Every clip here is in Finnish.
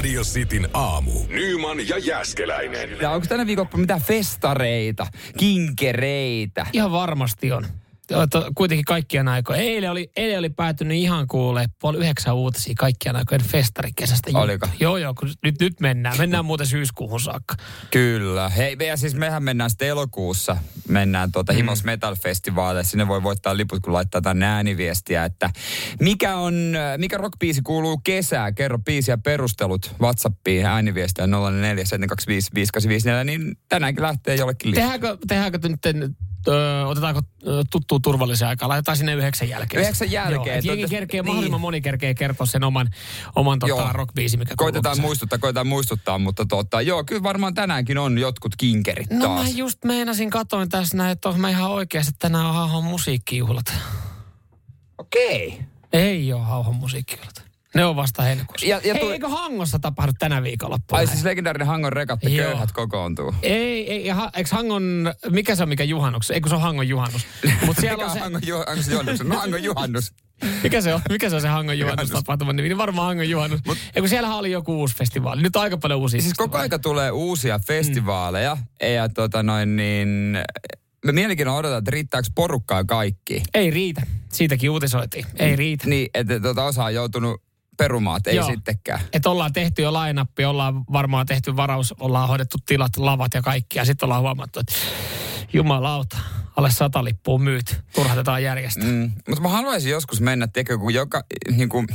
Radio Cityn aamu. Nyman ja Jäskeläinen. Ja onko tänä viikonloppu mitään festareita, kinkereitä? Ihan varmasti on. Kuitenkin kaikkien aikojen. Eilen oli, eilen oli päätynyt ihan kuulee puoli yhdeksän uutisia kaikkien aikojen festarikesästä. juttu. Oliko? Joo, joo, kun nyt, nyt mennään. Mennään muuten syyskuuhun saakka. Kyllä. Hei, ja siis mehän mennään sitten elokuussa. Mennään tuota Himos Metal Festivaaleille. Sinne voi voittaa liput, kun laittaa tänne ääniviestiä, että mikä on, mikä rockbiisi kuuluu kesää? Kerro biisi ja perustelut WhatsAppiin ääniviestiä 0472558554, niin tänäänkin lähtee jollekin lippu. Tehdäänkö, tehdäänkö nyt, ö, otetaanko tuttuun turvallisen aikaa? Laitetaan sinne yhdeksän jälkeen. Yhdeksän jälkeen. Joo, et jengi kerkee, niin. mahdollisimman moni kerkee kertoa sen oman, oman tota, rockbiisi, mikä Koitetaan muistuttaa, koitetaan muistuttaa, mutta tota, joo, kyllä varmaan tänäänkin on jotkut kinkerit No taas. mä just meinasin, katoin tässä näin, että mä ihan oikeasti, tänään on hauhon musiikkijuhlat. Okei. Ei ole hauhon musiikkijuhlat. Ne on vasta heinäkuussa. Ja- ja Hei, tuli- eikö Hangossa tapahdu tänä viikonloppuna? Ai siis legendaarinen Hangon rekatta Joo. köyhät kokoontuu. Ei, ei, ha, eikö Hangon, mikä se on mikä juhannus? Eikö se on Hangon juhannus? Mutta siellä Mikä on on se, Hangon, ju- onko se juhannus? No Hangon juhannus. mikä se on, mikä se on se Hangon Juhannus. tapahtuma? Niin varmaan Hangon juhannus. Mut, Eikö siellähän oli joku uusi festivaali? Nyt on aika paljon uusia. Siis koko aika tulee uusia festivaaleja. Ja tota noin niin... Me mielenkiinnolla odotan, että riittääkö porukkaa kaikki. Ei riitä. Siitäkin uutisoitiin. Ei riitä. Niin, että tota osa on joutunut perumaat, ei Joo. sittenkään. Että ollaan tehty jo lainappi, ollaan varmaan tehty varaus, ollaan hoidettu tilat, lavat ja kaikki. Ja sitten ollaan huomattu, että jumalauta, alle sata lippua myyt. Turhatetaan järjestää. Mm. Mutta mä haluaisin joskus mennä, tiedätkö, kun joka, niin kuin,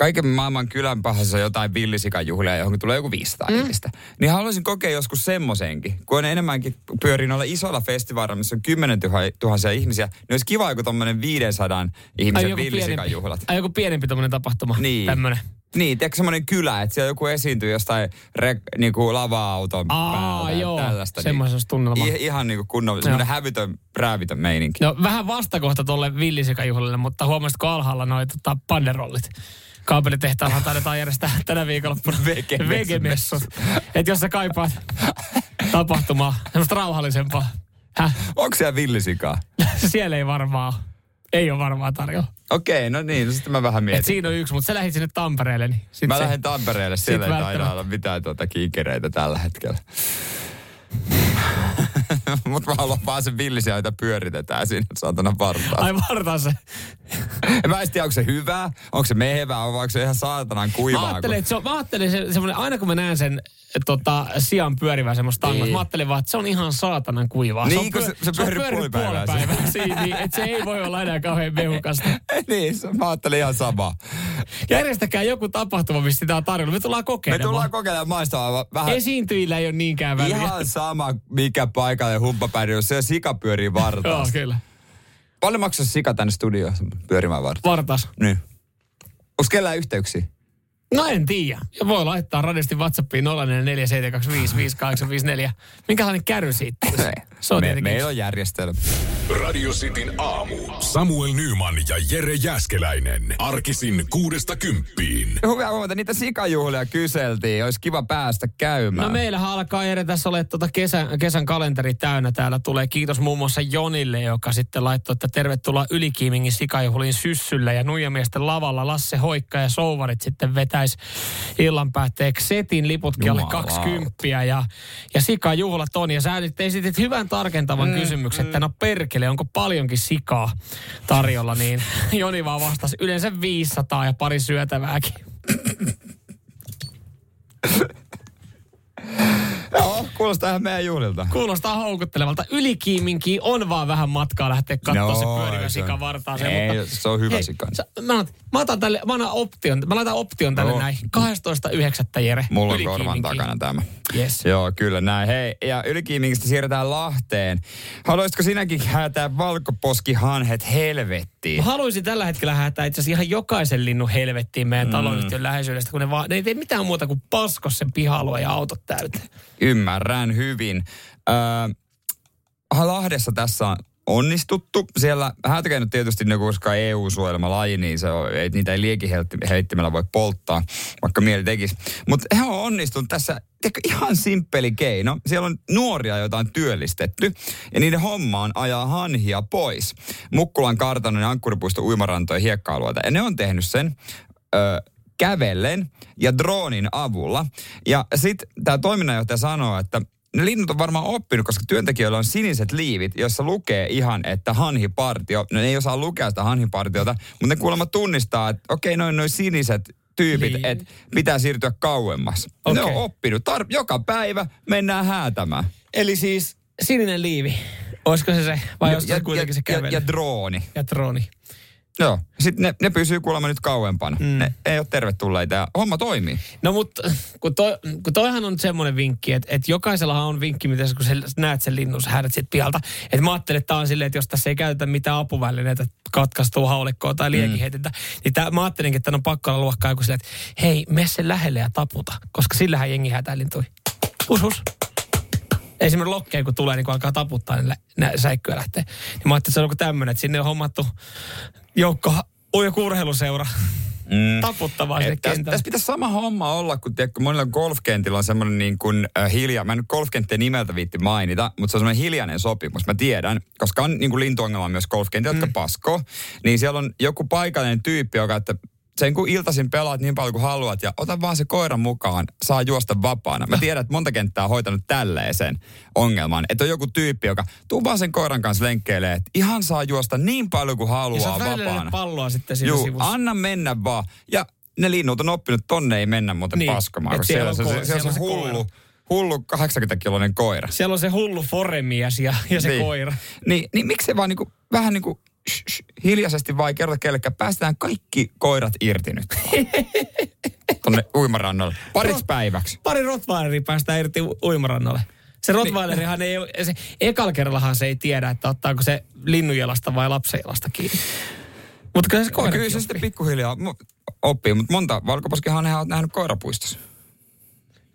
kaiken maailman kylän pahassa jotain villisikajuhlia, johon tulee joku 500 mm. ihmistä. Niin haluaisin kokea joskus semmoisenkin, kun on enemmänkin pyörii noilla isoilla festivaaleilla, missä on 10 tuhansia ihmisiä, niin olisi kiva joku tommonen 500 ihmisen villisikajuhlat. ai joku pienempi tämmöinen tapahtuma. Niin. Tämmöinen. Niin, tiedätkö semmoinen kylä, että siellä joku esiintyy jostain re, niinku lava-auton Aa, päältä ja joo. tällaista. Olisi tunnelma. I, ihan niinku kunnon, semmoinen hävytön, räävitön meininki. No vähän vastakohta tuolle villisikajuhlille, mutta huomasitko alhaalla noin tota, panderollit? Kaapelitehtaallahan taidetaan järjestää tänä viikonloppuna Vegemessut. Että jos sä kaipaat tapahtumaa, semmoista rauhallisempaa. Häh? Onko siellä villisikaa? Siellä ei varmaan. Ei ole varmaan tarjolla. Okei, no niin, no sitten mä vähän Et mietin. siinä on yksi, mutta sä lähdit sinne Tampereelle. Niin sit Mä se, lähden Tampereelle, siellä ei taida olla mitään tuota kiikereitä tällä hetkellä. Mutta mä haluan vaan sen villisiä, joita pyöritetään siinä saatana partaalla. Ai vartaan se. Mä en tiedä, onko se hyvää, onko se mehevää, vai onko se ihan saatanan Mä kuivaa. ajattelin, kun- että se on, mä ajattelin se, semmoinen, aina kun mä näen sen tota, sian pyörivää semmoista tangosta, Niin. mä ajattelin vaan, että se on ihan saatanan kuivaa. Niin, on kun se- se pyörii pyörinyt puolipäivää puoli päivää siinä, niin, että se ei voi olla enää kauhean mehukasta. niin, se- mä ajattelin ihan samaa. Järjestäkää joku tapahtuma, missä sitä on tarjolla. Me tullaan Me kokeilemaan. tullaan kokeilemaan maistamaan vähän. Esiintyjillä ei ole niinkään väliä. Ihan sama, mikä paikalle humppapäri, jos se sika pyörii Joo, vartaasta. kyllä. Paljon maksaa sika tänne studioon pyörimään vartaan? Vartas. Niin. Onko kellään yhteyksiä? No en tiedä. Ja voi laittaa radisti WhatsAppiin 0447255854. Minkälainen kärry siitä? Se on Me, tietenkin. meillä on järjestelmä. Radio Cityn aamu. Samuel Nyman ja Jere Jäskeläinen. Arkisin kuudesta kymppiin. Hyvä huomata, niitä sikajuhlia kyseltiin. Olisi kiva päästä käymään. No meillähän alkaa Jere tässä ole tuota kesän, kesän kalenteri täynnä. Täällä tulee kiitos muun muassa Jonille, joka sitten laittoi, että tervetuloa Ylikiimingin sikajuhliin syssyllä. Ja Nuijamiesten lavalla Lasse Hoikka ja Souvarit sitten vetäisi illan päätteeksi setin liputkin alle Jumalauta. 20 ja, ja sikajuhlat on. Ja sä nyt esitit hyvän tarkentavan mm, kysymyksen, että no perkele, onko paljonkin sikaa tarjolla, niin Joni vaan vastasi yleensä 500 ja pari syötävääkin. Joo, kuulostaa ihan meidän juhlilta. Kuulostaa houkuttelevalta. Ylikiiminkin on vaan vähän matkaa lähteä se pyörivä se on- sika vartaaseen. Ei, mutta, se on hyvä hei, sika. sä- Mä, otan- mä, otan tälle, mä, annan option, mä laitan option tälle Joo. näin. 12.9. Jere. Mulla on korvan takana tämä. Yes. Joo, kyllä näin. Hei, ja Ylikiimingistä siirretään Lahteen. Haluaisitko sinäkin häätää valkoposkihanhet helvettiin? Mä haluaisin tällä hetkellä häätää itse asiassa ihan jokaisen linnun helvettiin meidän mm. taloyhtiön läheisyydestä, kun ne, vaan, ne ei tee mitään muuta kuin pasko sen piha ja autot täyteen. Ymmärrän hyvin. Öö, Lahdessa tässä on onnistuttu. Siellä hätäkeinot tietysti, ne koska EU-suojelma laji, niin se on, ei, niitä ei liekiheittimellä voi polttaa, vaikka mieli tekisi. Mutta he on onnistunut tässä Tiedätkö, ihan simppeli keino. Siellä on nuoria, joita on työllistetty, ja niiden homma on ajaa hanhia pois. Mukkulan kartanon ja Ankkuripuisto uimarantojen hiekka Ja ne on tehnyt sen ö, kävellen ja droonin avulla. Ja sitten tämä toiminnanjohtaja sanoo, että ne linnut on varmaan oppinut, koska työntekijöillä on siniset liivit, jossa lukee ihan, että hanhipartio. Ne ei osaa lukea sitä hanhipartiota, mutta ne kuulemma tunnistaa, että okei, noin noin siniset tyypit, niin. että pitää siirtyä kauemmas. Okay. Ne on oppinut. Tar- joka päivä mennään häätämään. Eli siis sininen liivi. Olisiko se se, vai ja, se kuitenkin ja, se kävely? Ja, ja drooni. Ja drooni. Joo. Sitten ne, ne pysyy kuulemma nyt kauempana. Mm. Ne ei ole tervetulleita ja homma toimii. No mutta kun, toi, kun toihan on semmoinen vinkki, että, että jokaisellahan on vinkki, mitä kun sä näet sen linnun, sä sit pialta. Että mä ajattelin, että tämä on silleen, että jos tässä ei käytetä mitään apuvälineitä, katkaistuu haulikkoa tai liekiheitintä, mm. niin tää, mä ajattelinkin, että on pakko olla luokkaa joku silleen, että hei, mene sen lähelle ja taputa, koska sillähän jengi hätäilintui. Hus, hus esimerkiksi lokkeen, kun tulee, niin kun alkaa taputtaa, niin lä- säikkyä lähtee. Niin mä ajattelin, että se on joku tämmöinen, että sinne on hommattu joukko joku urheiluseura mm. taputtamaan sinne tässä, tässä pitäisi sama homma olla, kun tiedätkö, monilla golfkentillä on semmoinen niin kuin äh, hilja, mä en nyt nimeltä viitti mainita, mutta se on semmoinen hiljainen sopimus, mä tiedän, koska on niin kuin lintuongelma myös golfkentillä, mm. jotka pasko, niin siellä on joku paikallinen tyyppi, joka, että sen kun iltaisin pelaat niin paljon kuin haluat ja ota vaan se koira mukaan, saa juosta vapaana. Mä tiedän, että monta kenttää on hoitanut tälleen sen ongelman, että on joku tyyppi, joka tuu vaan sen koiran kanssa lenkkeilee, että ihan saa juosta niin paljon kuin haluaa ja vapaana. palloa sitten siinä Juu, sivussa. anna mennä vaan. Ja ne linnut on oppinut, tonne ei mennä muuten niin, paskomaan, koska siellä, siellä, on, se, siellä on se hullu, koira hullu 80-kiloinen koira. Siellä on se hullu foremies ja, ja se niin. koira. Niin, niin miksi se vaan niinku, vähän niin kuin sh, sh, hiljaisesti vai kerrota kellekään, päästään kaikki koirat irti nyt. Tonne uimarannalle. Pariksi päiväksi. Pari rottweileria päästään irti u- uimarannalle. Se rottweilerihan ei, se, ekalla kerrallahan se ei tiedä, että ottaako se linnunjalasta vai lapsenjalasta kiinni. Mutta kyllä se koira. Kyllä se sitten pikkuhiljaa oppii, mutta monta valkoposkihanheja on nähnyt koirapuistossa.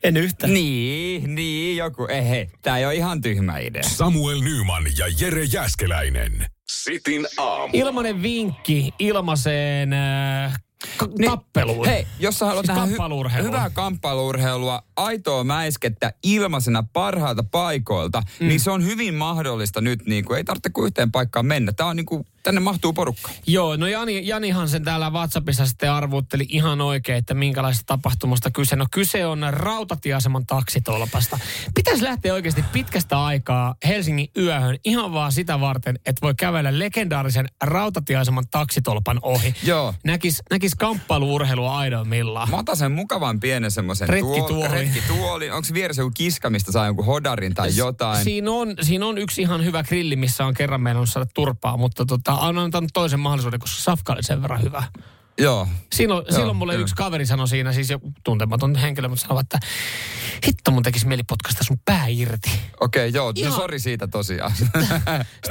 En yhtään. Niin, niin joku. Ei hei, tää ei ole ihan tyhmä idea. Samuel Nyman ja Jere Jäskeläinen. Sitin aamu. Ilmanen vinkki ilmaiseen äh, k- Niin, tappeluun. Hei, jos sä haluat Siis nähdä hy- hyvää kamppailuurheilua, aitoa mäiskettä ilmaisena parhaalta paikoilta, mm. niin se on hyvin mahdollista nyt. Niin kuin, ei tarvitse kuin yhteen paikkaan mennä. Tää on niin kuin, tänne mahtuu porukka. Joo, no Jani, Janihan sen täällä WhatsAppissa sitten arvuutteli ihan oikein, että minkälaista tapahtumasta kyse. No kyse on rautatieaseman taksitolpasta. Pitäisi lähteä oikeasti pitkästä aikaa Helsingin yöhön ihan vaan sitä varten, että voi kävellä legendaarisen rautatieaseman taksitolpan ohi. Joo. Näkis, näkis kamppailuurheilua aidoimmillaan. Mä otan sen mukavan pienen semmoisen Retkituolin. retkituolin. Onko vieressä joku kiska, mistä saa jonkun hodarin tai jotain? Siinä on, siinä on yksi ihan hyvä grilli, missä on kerran saada turpaa, mutta tota, on antanut toisen mahdollisuuden, koska Safka oli sen verran hyvä. Joo. Silloin, Joo, silloin mulle joo. yksi kaveri sanoi siinä, siis joku tuntematon henkilö, mutta sanoi, että hitto mun tekisi mieli potkaista sun pää irti. Okei, okay, joo. Ihan- No sori siitä tosiaan. Sitten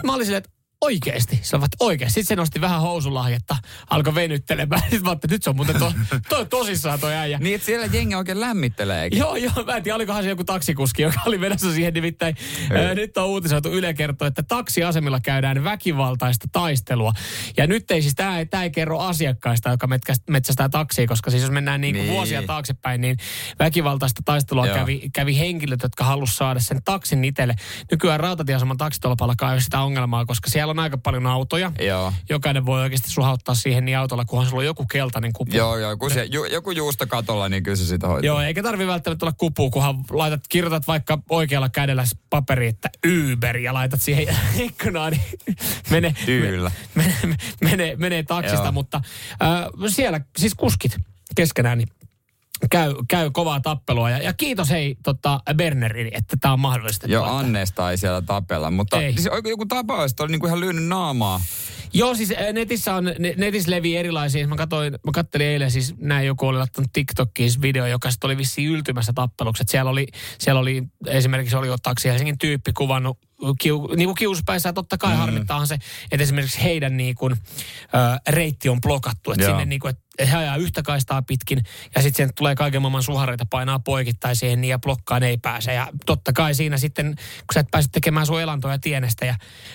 mä olin silleen, että oikeesti. On, että oikeesti. Sitten se nosti vähän housulahjetta, alkoi venyttelemään. Sitten mä ajattelin, nyt se on muuten to, to, tosissaan toi äijä. niin, että siellä jengi oikein lämmitteleekin. Joo, joo, mä en tiedä, olikohan se joku taksikuski, joka oli menossa siihen nimittäin. Ää, nyt on uutisoitu Yle kertoo, että taksiasemilla käydään väkivaltaista taistelua. Ja nyt ei siis, tämä ei, tää ei kerro asiakkaista, joka metsästää taksia, koska siis jos mennään niin kuin Niin. vuosia taaksepäin, niin väkivaltaista taistelua Joo. kävi, kävi henkilöt, jotka halusivat saada sen taksin itselle. Nykyään rautatieaseman taksitolpalla ei ole sitä ongelmaa, koska siellä on aika paljon autoja. Joo. Jokainen voi oikeasti suhauttaa siihen niin autolla, kunhan sulla on joku keltainen kupu. Joo, joo. Kun se, ju, joku juusto katolla, niin kyllä se sitä hoitaa. Joo, eikä tarvi välttämättä olla kupu, kunhan laitat, kirjoitat vaikka oikealla kädellä paperi, että Uber ja laitat siihen ikkunaan, niin mene, Kyllä. mene, mene, mene, menee taksista, Joo. mutta äh, siellä siis kuskit keskenään, niin käy, käy kovaa tappelua. Ja, ja kiitos hei tota, Bernerille, että tämä on mahdollista. Joo, Anneesta ei siellä tapella, mutta Ei. siis oiko joku tapaus, että oli niinku ihan lyönyt naamaa. Joo, siis netissä, on, ne- netissä levii erilaisia. Mä, katsoin, mä kattelin eilen siis näin joku oli laittanut TikTokiin siis video, joka sitten oli vissiin yltymässä tappeluksi. Et siellä oli, siellä oli esimerkiksi oli taksi Helsingin tyyppi kuvannut kiu, niin kuin kiuspäissä. Totta kai mm. harmittaahan se, että esimerkiksi heidän niin kuin, ö, reitti on blokattu. Että Joo. sinne niin kuin, että he ajaa yhtä kaistaa pitkin ja sitten tulee kaiken maailman suhareita painaa poikittain siihen niin ja blokkaan ei pääse. Ja totta kai siinä sitten, kun sä et pääse tekemään sun elantoja tienestä, ja,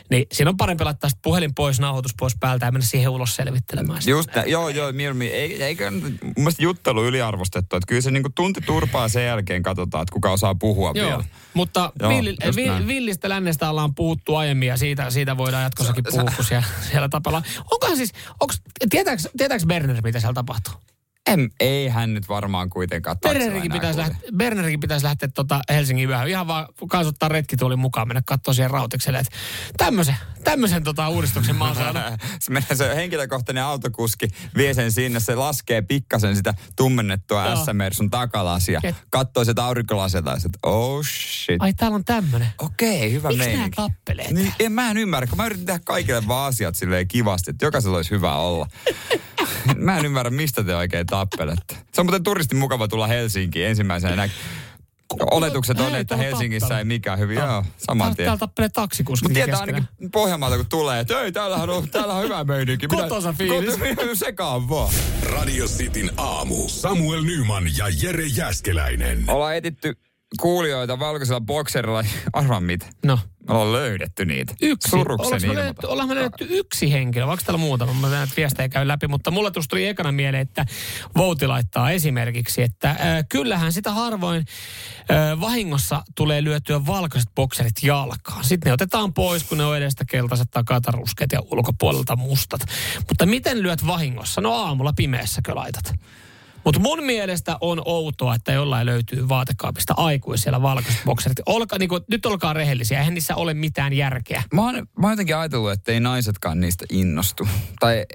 niin siinä on parempi laittaa puhelin pois, nauhoitus pois päältä ja mennä siihen ulos selvittelemään. Just, nä- joo, joo, mieluummin. Ei, eikö mun mielestä juttelu yliarvostettu, että kyllä se niinku tunti turpaa sen jälkeen katsotaan, että kuka osaa puhua Joo, vielä. mutta Joo, villi, vi, näin. villistä lännestä ollaan puhuttu aiemmin ja siitä, siitä voidaan jatkossakin Sä- puhua, sä- kun siellä, siellä tapella. Onkohan siis, onks, tietääks, tietääks Berner, mitä siellä tapahtuu? En, ei hän nyt varmaan kuitenkaan Bernerikin pitäisi, lähteä, Bernerikin pitäisi lähteä tota Helsingin yöhön. Ihan vaan kansuttaa retkituolin mukaan, mennä katsoa siihen rautikselle. Että tämmöisen, tämmöisen tota uudistuksen mä oon saanut. se menee se henkilökohtainen autokuski, vie sen sinne, se laskee pikkasen sitä tummennettua Joo. SM-mersun takalasia, Et- katsoo sitä aurinkolasia ja sit, oh shit. Ai täällä on tämmönen. Okei, hyvä Miksi nämä meininki. tappelee? Niin, en, mä en ymmärrä, kun mä yritin tehdä kaikille vaan asiat silleen kivasti, että jokaisella olisi hyvä olla. mä en ymmärrä, mistä te oikein tappelette. Se on muuten turistin mukava tulla Helsinkiin ensimmäisenä näin. Oletukset on, Hei, että Helsingissä ei mikään hyvin. Joo. Joo, saman tien. täällä tappelee taksikuskit Mutta tietää ainakin Pohjanmaalta, kun tulee, että ei, täällähän on, täällä on hyvä meininki. Kotosa fiilis. Sekaan vaan. Radio Cityn aamu. Samuel Nyman ja Jere Jäskeläinen. Ollaan etitty kuulijoita valkoisella bokserilla. Arvaa mitä. No, Me ollaan löydetty niitä. yksi. Suruksen me löydetty, ollaan me löydetty yksi henkilö, vaikka täällä muutama, mä näen, että viestejä käy läpi, mutta mulle tuli ekana mieleen, että Vouti laittaa esimerkiksi, että äh, kyllähän sitä harvoin äh, vahingossa tulee lyötyä valkoiset bokserit jalkaan. Sitten ne otetaan pois, kun ne on edestä keltaiset, takata ruskeat ja ulkopuolelta mustat. Mutta miten lyöt vahingossa? No aamulla pimeässäkö laitat? Mutta mun mielestä on outoa, että jollain löytyy vaatekaapista aikuisella valkoiset bokserit. Olka, niin kuin, nyt olkaa rehellisiä, eihän niissä ole mitään järkeä. Mä oon, mä oon jotenkin ajatellut, että ei naisetkaan niistä innostu. Tai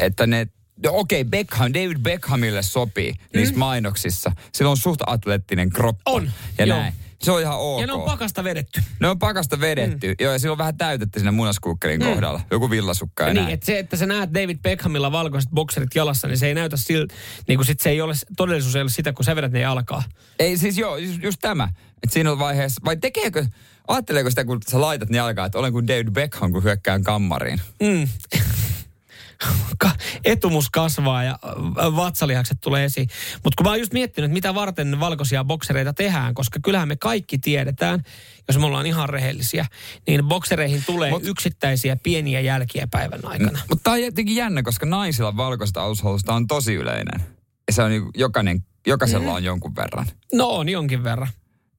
että ne... No okei, Beckham, David Beckhamille sopii niissä mainoksissa. Sillä on suht atleettinen kroppa. Mm. On, Ja joo. näin. Se on ihan ok. Ja ne on pakasta vedetty. ne on pakasta vedetty. Mm. Joo, ja sillä on vähän täytettä siinä munaskuukkelin mm. kohdalla. Joku villasukka ja Ja niin, että se, että sä näet David Beckhamilla valkoiset bokserit jalassa, niin se ei näytä siltä, niin kuin sit se ei ole, todellisuus ei ole sitä, kun sä vedät ne jalkaa. Ei siis joo, just, just tämä. Että siinä on vaiheessa, vai tekeekö, ajatteleeko sitä, kun sä laitat ne jalkaan, että olen kuin David Beckham, kun hyökkään kammariin. Mm. Etumus kasvaa ja äh, vatsalihakset tulee esiin. Mutta kun mä oon just miettinyt, että mitä varten valkoisia boksereita tehdään, koska kyllähän me kaikki tiedetään, jos me ollaan ihan rehellisiä, niin boksereihin tulee Mut- yksittäisiä pieniä jälkiä päivän aikana. Mutta tämä on jotenkin jännä, koska naisilla valkoiset alushoususta on tosi yleinen. Ja se on niinku, jokainen, jokaisella Mm. on jonkun verran. No on jonkin verran.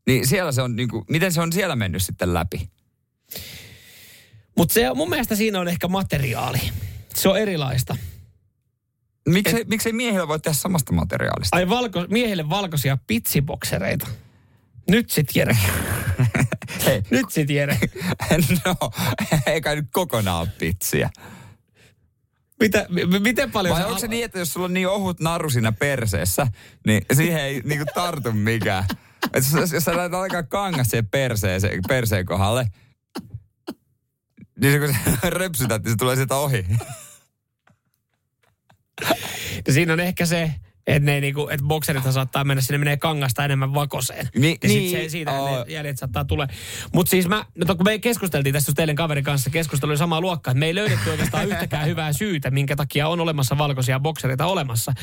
Niin siellä se on niinku, miten se on siellä mennyt sitten läpi? Mutta mun mielestä siinä on ehkä materiaali. Se on erilaista. Miksei, miksei miehillä voi tehdä samasta materiaalista? Ai valko, miehille valkoisia pitsiboksereita. Nyt sit Jere. Hei, Nyt sit Jere. no, eikä nyt kokonaan pitsiä. Mitä, m- miten paljon Vai onko se al- niin, että jos sulla on niin ohut naru siinä perseessä, niin siihen ei niinku tartu mikään. Et jos, jos sä laitat alkaa kangas siihen perseeseen, perseen kohdalle, niin se, kun sä röpsytät, niin se tulee sieltä ohi. Ja siinä on ehkä se, että ne niinku, että bokserit saattaa mennä, sinne menee kangasta enemmän vakoseen. Ni- ja niin, sit se, siitä oo. ne jäljet saattaa tulee. Mutta siis mä, no kun me keskusteltiin tästä just eilen kaverin kanssa, keskustelu oli samaa luokkaa, että me ei löydetty oikeastaan yhtäkään hyvää syytä, minkä takia on olemassa valkoisia boksereita olemassa.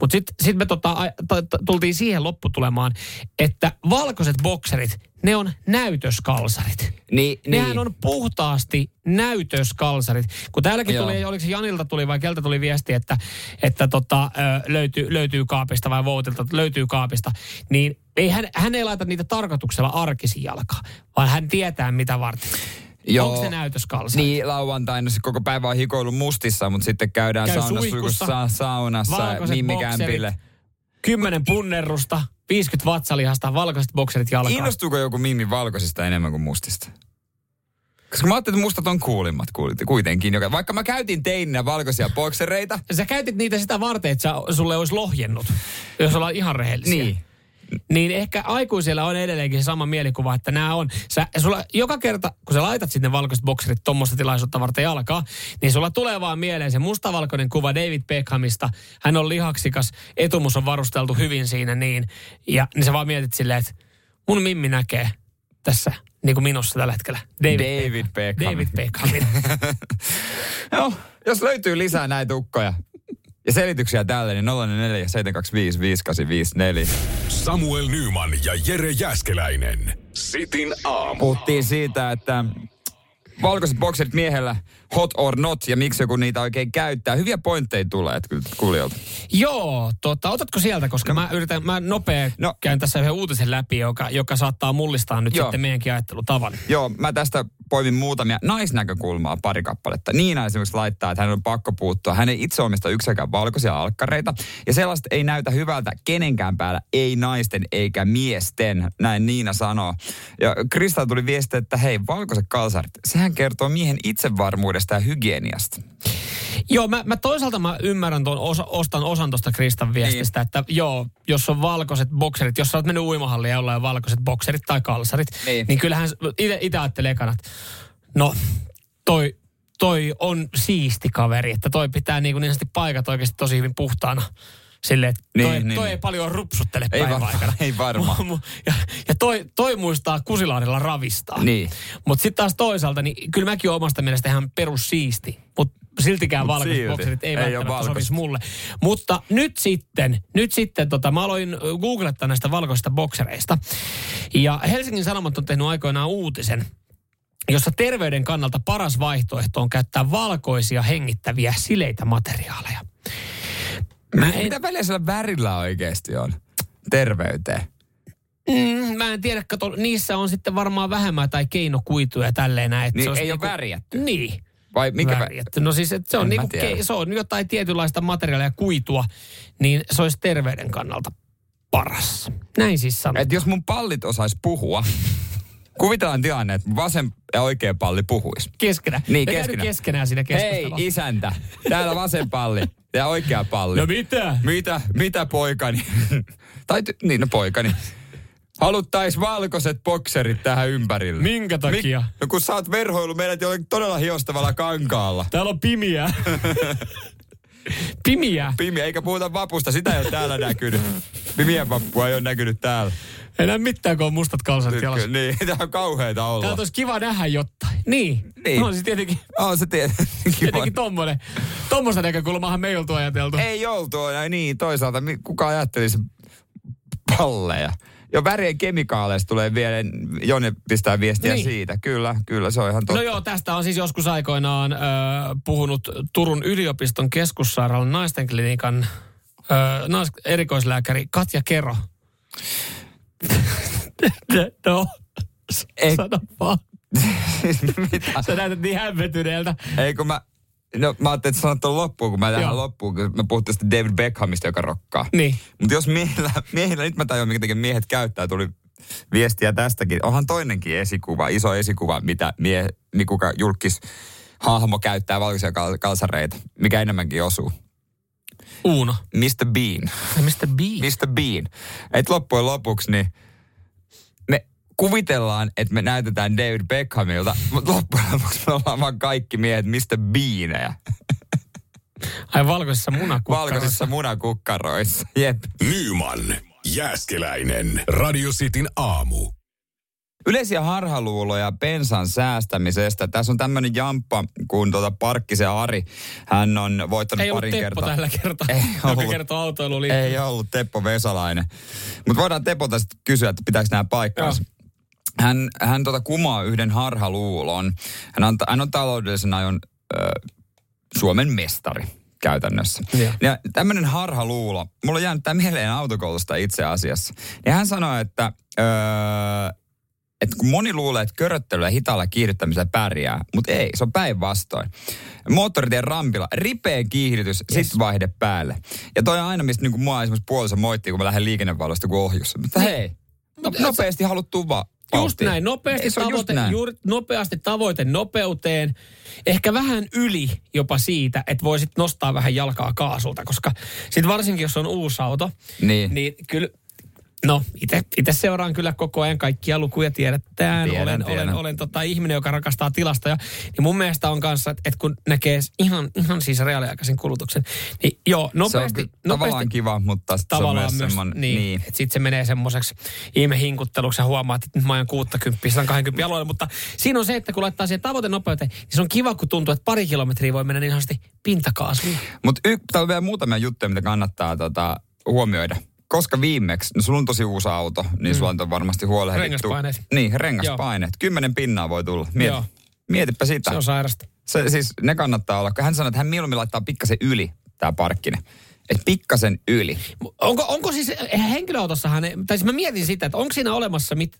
Mutta sitten sit me tota, tultiin siihen lopputulemaan, että valkoiset bokserit, ne on näytöskalsarit. Niin, Nehän on puhtaasti näytöskalsarit. Kun täälläkin Joo. tuli, oliko se Janilta tuli vai keltä tuli viesti, että, että tota, löytyy, löytyy kaapista vai Voutilta, löytyy kaapista, niin ei hän, hän ei laita niitä tarkoituksella arkisin jalkaa, vaan hän tietää mitä varten. Joo. Onko se näytöskalsari? Niin, lauantaina se koko päivä on hikoillut mustissa, mutta sitten käydään Käy saunassa, suihkussa, sa- saunassa valkoiset mimmikämpille. Kymmenen punnerrusta, 50 vatsalihasta, valkoiset bokserit jalkaan. Innostuuko joku mimmi valkoisista enemmän kuin mustista? Koska mä ajattelin, että mustat on kuulimmat kuitenkin. Joka, vaikka mä käytin teininä valkoisia boksereita, Sä käytit niitä sitä varten, että sä, sulle olisi lohjennut, jos ollaan ihan rehellisiä. niin. Niin ehkä aikuisilla on edelleenkin se sama mielikuva, että nämä on. Sä, sulla, joka kerta, kun sä laitat sitten valkoiset bokserit tuommoista tilaisuutta varten jalkaa, niin sulla tulee vaan mieleen se mustavalkoinen kuva David Beckhamista. Hän on lihaksikas, etumus on varusteltu hyvin siinä niin. Ja niin sä vaan mietit silleen, että mun mimmi näkee tässä niin kuin minussa tällä hetkellä. David, David Beckham. David Beckhamin. Joo, jos löytyy lisää näitä ukkoja, Ja selityksiä tälle, niin 04 725 5854. Samuel Nyman ja Jere Jäskeläinen. Sitin aamu. Puhuttiin siitä, että valkoiset bokserit miehellä hot or not ja miksi joku niitä oikein käyttää. Hyviä pointteja tulee että kuulijoilta. Joo, tota, otatko sieltä, koska mä yritän, mä nopea No. no. käyn tässä yhden uutisen läpi, joka, joka saattaa mullistaa nyt. Joo. sitten meidänkin ajattelutavan. Joo, mä tästä poimin muutamia naisnäkökulmaa pari kappaletta. Niina esimerkiksi laittaa, että hän on pakko puuttua. Hän ei itse omista yksikään valkoisia alkkareita. Ja sellaista ei näytä hyvältä kenenkään päällä, ei naisten eikä miesten. Näin Niina sanoo. Ja Krista tuli viesti, että hei, valkoiset kalsarit, sehän kertoo miehen itsevarmuudesta ja hygieniasta. Joo, mä, mä toisaalta mä ymmärrän tuon, osa, ostan osan tuosta Kristan viestistä, niin. että joo, jos on valkoiset bokserit, jos sä oot mennyt uimahalliin ja ollaan valkoiset bokserit tai kalsarit, Niin. niin, niin kyllähän itse ajattelee ekan, että no toi, toi on siisti kaveri, että toi pitää niin, niin sanotusti paikat oikeasti tosi hyvin puhtaana. Silleen, että toi, Niin, niin, niin, toi niin. ei paljon rupsuttele Ei päivän varmaan, aikana. ei varmaan. Ja, ja toi, toi muistaa kusilaarilla ravistaa. Niin. Mutta sitten taas toisaalta, niin kyllä mäkin olen omasta mielestä ihan perussiisti. Mutta siltikään Mut valkoiset silti. bokserit ei, Ei välttämättä sopisi mulle. Mutta nyt sitten, nyt sitten tota, mä aloin googlettaa näistä valkoisista boksereista. Ja Helsingin Sanomat on tehnyt aikoinaan uutisen, jossa terveyden kannalta paras vaihtoehto on käyttää valkoisia hengittäviä sileitä materiaaleja. Mä en, Mitä väliä sillä värillä oikeasti on terveyteen? mm, mä en tiedä, kato, niissä on sitten varmaan vähemmän tai keinokuituja ja tälleen näin. Niin se ei ole niinku- värjätty. Niin. Vai mikä vä- värjätty. No siis, se on, niinku, ke, se on jotain tietynlaista materiaalia kuitua, niin se olisi terveyden kannalta paras. Näin siis sanotaan. Että jos mun pallit osais puhua, kuvitellaan tilanne, että vasen ja oikea palli puhuis. keskenään. Niin, keskenään. keskenään siinä Hei isäntä, täällä vasen palli ja oikea palli. No mitä? Mitä, mitä poikani? tai ty- niin, no poikani. Haluttais valkoiset bokserit tähän ympärille. Minkä takia? Mik- no kun sä oot verhoilu meidät jollakin todella hiostavalla kankaalla. Täällä on pimiä. pimiä. Pimiä, eikä puhuta vapusta, sitä ei ole täällä näkynyt. Pimien vappua ei ole näkynyt täällä. Ei näe mitään, kun on mustat kalsarit jalassa. Niin, tää on kauheeta olla. Täältä olisi kiva nähdä jotain. Niin. Niin. No siis tietenkin, On se tietenkin. tietenkin tommonen. Tommoista näkökulmaahan me ei oltu ajateltu. Ei oltu näin niin. Toisaalta kuka ajattelisi palleja? Jo värien kemikaaleista tulee vielä, Joni pistää viestiä Niin. siitä. Kyllä, kyllä se on ihan totta. No joo, tästä on siis joskus aikoinaan ö, puhunut Turun yliopiston keskussairaalan naisten klinikan ö, nais, erikoislääkäri Katja Kero. no, Ei. sano vaan. Mitä? Sä näytät niin hämmentyneeltä. Ei kun mä, no mä ajattelin, että sanot tuon loppuun, kun mä tähän Joo. loppuun, kun me puhuttiin sitten David Beckhamista, joka rokkaa. Niin. Mutta jos miehillä, miehillä, nyt mä tajuan, minkä takia miehet käyttää, tuli viestiä tästäkin. Onhan toinenkin esikuva, iso esikuva, mitä mie, niin kuka julkis hahmo käyttää valkoisia kal- kalsareita, mikä enemmänkin osuu. Uuno. Mr. Bean. Mr. Bean. Mr. Bean. Et loppujen lopuksi niin kuvitellaan, että me näytetään David Beckhamilta, mutta loppujen lopuksi me ollaan vaan kaikki miehet Mr. Beanejä. Ai valkoisessa munakukkaroissa. Valkoisissa munakukkaroissa. Jep. Nyman, Jääskeläinen. Radio Cityn aamu. Yleisiä harhaluuloja pensan säästämisestä. Tässä on tämmöinen jamppa kuin tuota Parkkisen Ari. Hän on voittanut Ei ollut parin Teppo kertaa. tällä kertaa, Ei joka ollut. kertoo autoiluun liittyen. Ei ollut Teppo Vesalainen. Mutta voidaan Tepolta sitten kysyä, että pitääkö nämä paikkaansa. Hän, hän tota kumaa yhden harhaluulon. Hän on, hän on taloudellisen ajon ö, Suomen mestari käytännössä. Joo. Ja tämmöinen harhaluulo, mulla on jäänyt tämä mieleen autokoulusta itse asiassa. Ja hän sanoi, että, öö, että kun moni luulee, että köröttelyllä ja hitaalla kiihdyttämisellä pärjää, mutta ei, se on päinvastoin. Moottoritien rampilla, ripeä kiihdytys, yes. sit vaihde päälle. Ja toi on aina, mistä niin mua esimerkiksi puolissa moittii, kun mä lähden liikennevalosta kuin ohjussa. Mutta hei, no, nopeasti haluttu vaan. Just näin, nopeasti, se on just tavoite, näin. Juuri, nopeasti tavoite nopeuteen. Ehkä vähän yli jopa siitä, että voisit nostaa vähän jalkaa kaasulta, koska sitten varsinkin jos on uusi auto, Niin. niin kyllä No, itse seuraan kyllä koko ajan kaikkia lukuja, tiedetään. Tiedän, olen, tiedän. olen, olen tota ihminen, joka rakastaa tilastoja. Niin mun mielestä on kanssa, että, että kun näkee ihan, ihan siis reaaliaikaisen kulutuksen, niin joo, Se on nopeasti, nopeasti tavallaan kiva, mutta sit se on tavallaan myös myös, niin, niin. että sitten se menee semmoiseksi ihme hinkutteluksi ja huomaat, että nyt mä ajan 60, 120 alueelle, mutta siinä on se, että kun laittaa siihen tavoitenopeuteen, niin se on kiva, kun tuntuu, että pari kilometriä voi mennä niin sanotusti pintakaasulla. Mutta y- täällä on vielä muutamia juttuja, mitä kannattaa tota, huomioida. Koska viimeksi, no sulla on tosi uusi auto, niin mm. sulla on varmasti huolehdittu. Rengaspaineet. Niin, rengaspaineet. Kymmenen pinnaa voi tulla. Mieti, Joo. mietipä sitä. Se on sairasta. Se, siis ne kannattaa olla. Hän sanoi, että hän mieluummin laittaa pikkasen yli tämä parkkinen. Että pikkasen yli. Onko, onko siis, henkilöautossahan, tai siis mä mietin sitä, että onko siinä olemassa mit,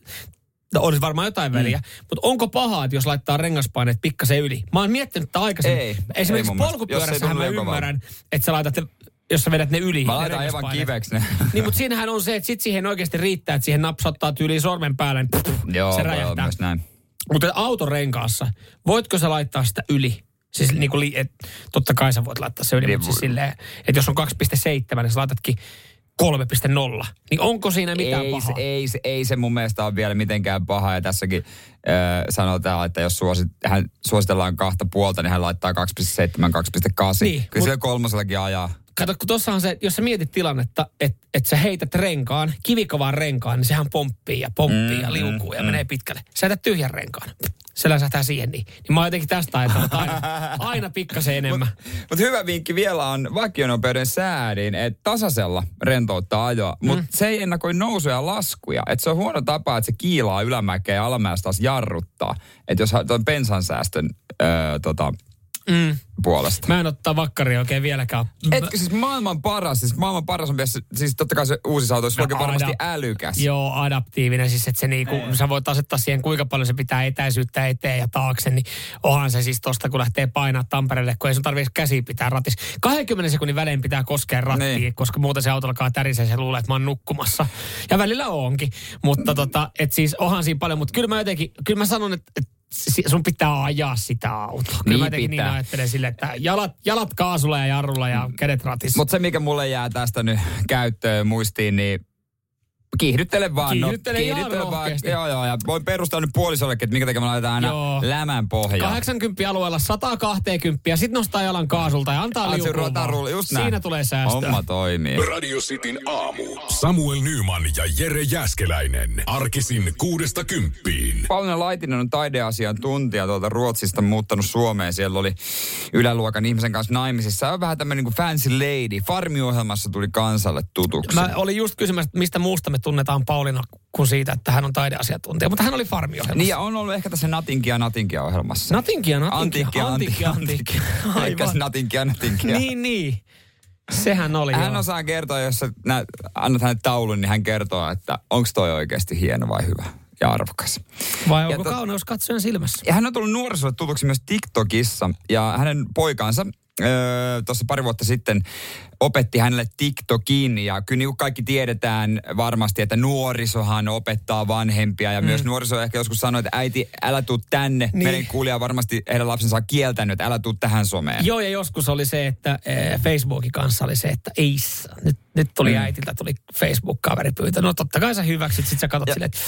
No olisi varmaan jotain väliä, mm. mutta onko pahaa, että jos laittaa rengaspaineet pikkasen yli? Mä oon miettinyt tätä aikaisemmin. Ei, Esimerkiksi ei polkupyörässähän mä ymmärrän, että sä laitat, jos sä vedät ne yli. Mä laitan aivan kiveksi ne. Niin, mutta siinähän on se, että sit siihen oikeasti riittää, että siihen napsattaa tyyliin sormen päälle, niin pff, Joo, se räjähtää. myös näin. Mutta auton renkaassa, voitko sä laittaa sitä yli? Siis niin kuin, et, totta kai sä voit laittaa se yli, Niin mutta siis silleen, että jos on 2,7, niin sä laitatkin 3,0. Niin onko siinä mitään ei, se, pahaa? ei, se, ei se mun mielestä ole vielä mitenkään paha. Ja tässäkin äh, sanotaan, että jos suosit, hän, suositellaan kahta puolta, niin hän laittaa 2,7, 2,8. Niin, Kyllä mut- sillä kolmosellakin ajaa. Kato, kun tuossa on se, jos sä mietit tilannetta, että et sä heität renkaan, kivikovaan renkaan, niin sehän pomppii ja pomppii mm, ja liukuu ja mm. menee pitkälle. Sä jätät tyhjän renkaan. Se läsähtää siihen niin. Niin mä oon jotenkin tästä ajatellut, aina, aina pikkasen enemmän. Mutta hyvä vinkki vielä on vakionopeuden säädin, että tasaisella rentouttaa ajoa, mutta Mm. se ei ennakoi nousuja ja laskuja. Että se on huono tapa, että se kiilaa ylämäkeä ja alamäessä taas jarruttaa. Että jos tuon bensansäästön öö, tota, Mm. puolesta. Mä en ottaa vakkaria oikein vieläkään. Etkö siis maailman paras, siis maailman paras on vielä, siis totta kai se uusi auto, se No, on varmasti aina. älykäs. Joo, adaptiivinen. Siis että se niinku, sä voit asettaa siihen kuinka paljon se pitää etäisyyttä eteen ja taakse, niin onhan se siis tosta, kun lähtee painaa Tampereelle, kun ei sun tarvitse käsiä pitää ratissa. 20 sekunnin välein pitää koskea rattiin, Niin. koska muuten se auto alkaa tärisee se luulee, että mä oon nukkumassa. Ja välillä onkin. Mutta tota, et siis onhan siinä paljon, mutta kyllä mä jotenkin, kyllä mä sanon, että, että sun pitää ajaa sitä autoa. Kyllä Niin mä jotenkin pitää. niin ajattelen sille, että jalat, jalat kaasulla ja jarrulla ja kädet ratissa. Mutta se, mikä mulle jää tästä nyt käyttöön muistiin, niin kiihdyttele vaan. Kiihdyttele ihan kiihdyttele vaan. rohkeasti. Joo, joo. Ja voin perustaa nyt puolisollekin, että minkä takia me laitetaan aina Joo. lämän pohjaan. 80 alueella 120 ja sitten nostaa jalan kaasulta ja antaa liukua vaan. just näin. Siinä tulee säästöä. Homma toimii. Radio Cityn aamu. Samuel Nyman ja Jere Jäskeläinen. Arkisin kuudesta kymppiin. Pauliina Laitinen on taideasiantuntija tuolta Ruotsista muuttanut Suomeen. Siellä oli yläluokan ihmisen kanssa naimisissa. On vähän tämmöinen niin kuin fancy lady. Farmiohjelmassa tuli kansalle tutuksi. Mä olin just kysymässä, mistä muusta me tunnetaan Pauliina kuin siitä, että hän on taideasiantuntija. Mutta hän oli farmiohjelmassa. Niin ja on ollut ehkä tässä Natinkia Natinkia ohjelmassa. Natinkia, natinkia, antiikkia. antiikkia. Eikä Aivan. Natinkia, Natinkia. Niin, niin. Sehän oli Hän joo. osaa kertoa, jos sä nä, annat hänelle taulun, niin hän kertoo, että onko toi oikeasti hieno vai hyvä ja arvokas. Vai Ja onko tot- kauneus katsojan silmässä? Ja hän on tullut nuorisolle tutuksi myös TikTokissa ja hänen poikansa öö, tuossa pari vuotta sitten opetti hänelle TikTokin ja kyllä niin kuin kaikki tiedetään varmasti, että nuorisohan opettaa vanhempia ja mm. myös nuoriso ehkä joskus sanoi, että äiti, älä tuu tänne. Niin. Meidän kuulija varmasti heidän lapsensa on kieltänyt, että älä tuu tähän someen. Joo, ja joskus oli se, että eh, Facebookin kanssa oli se, että ei. Nyt, nyt tuli mm. äitiltä, tuli Facebook-kaveri pyytö. No totta kai sä hyväksyt, sit sä katsot silleen, että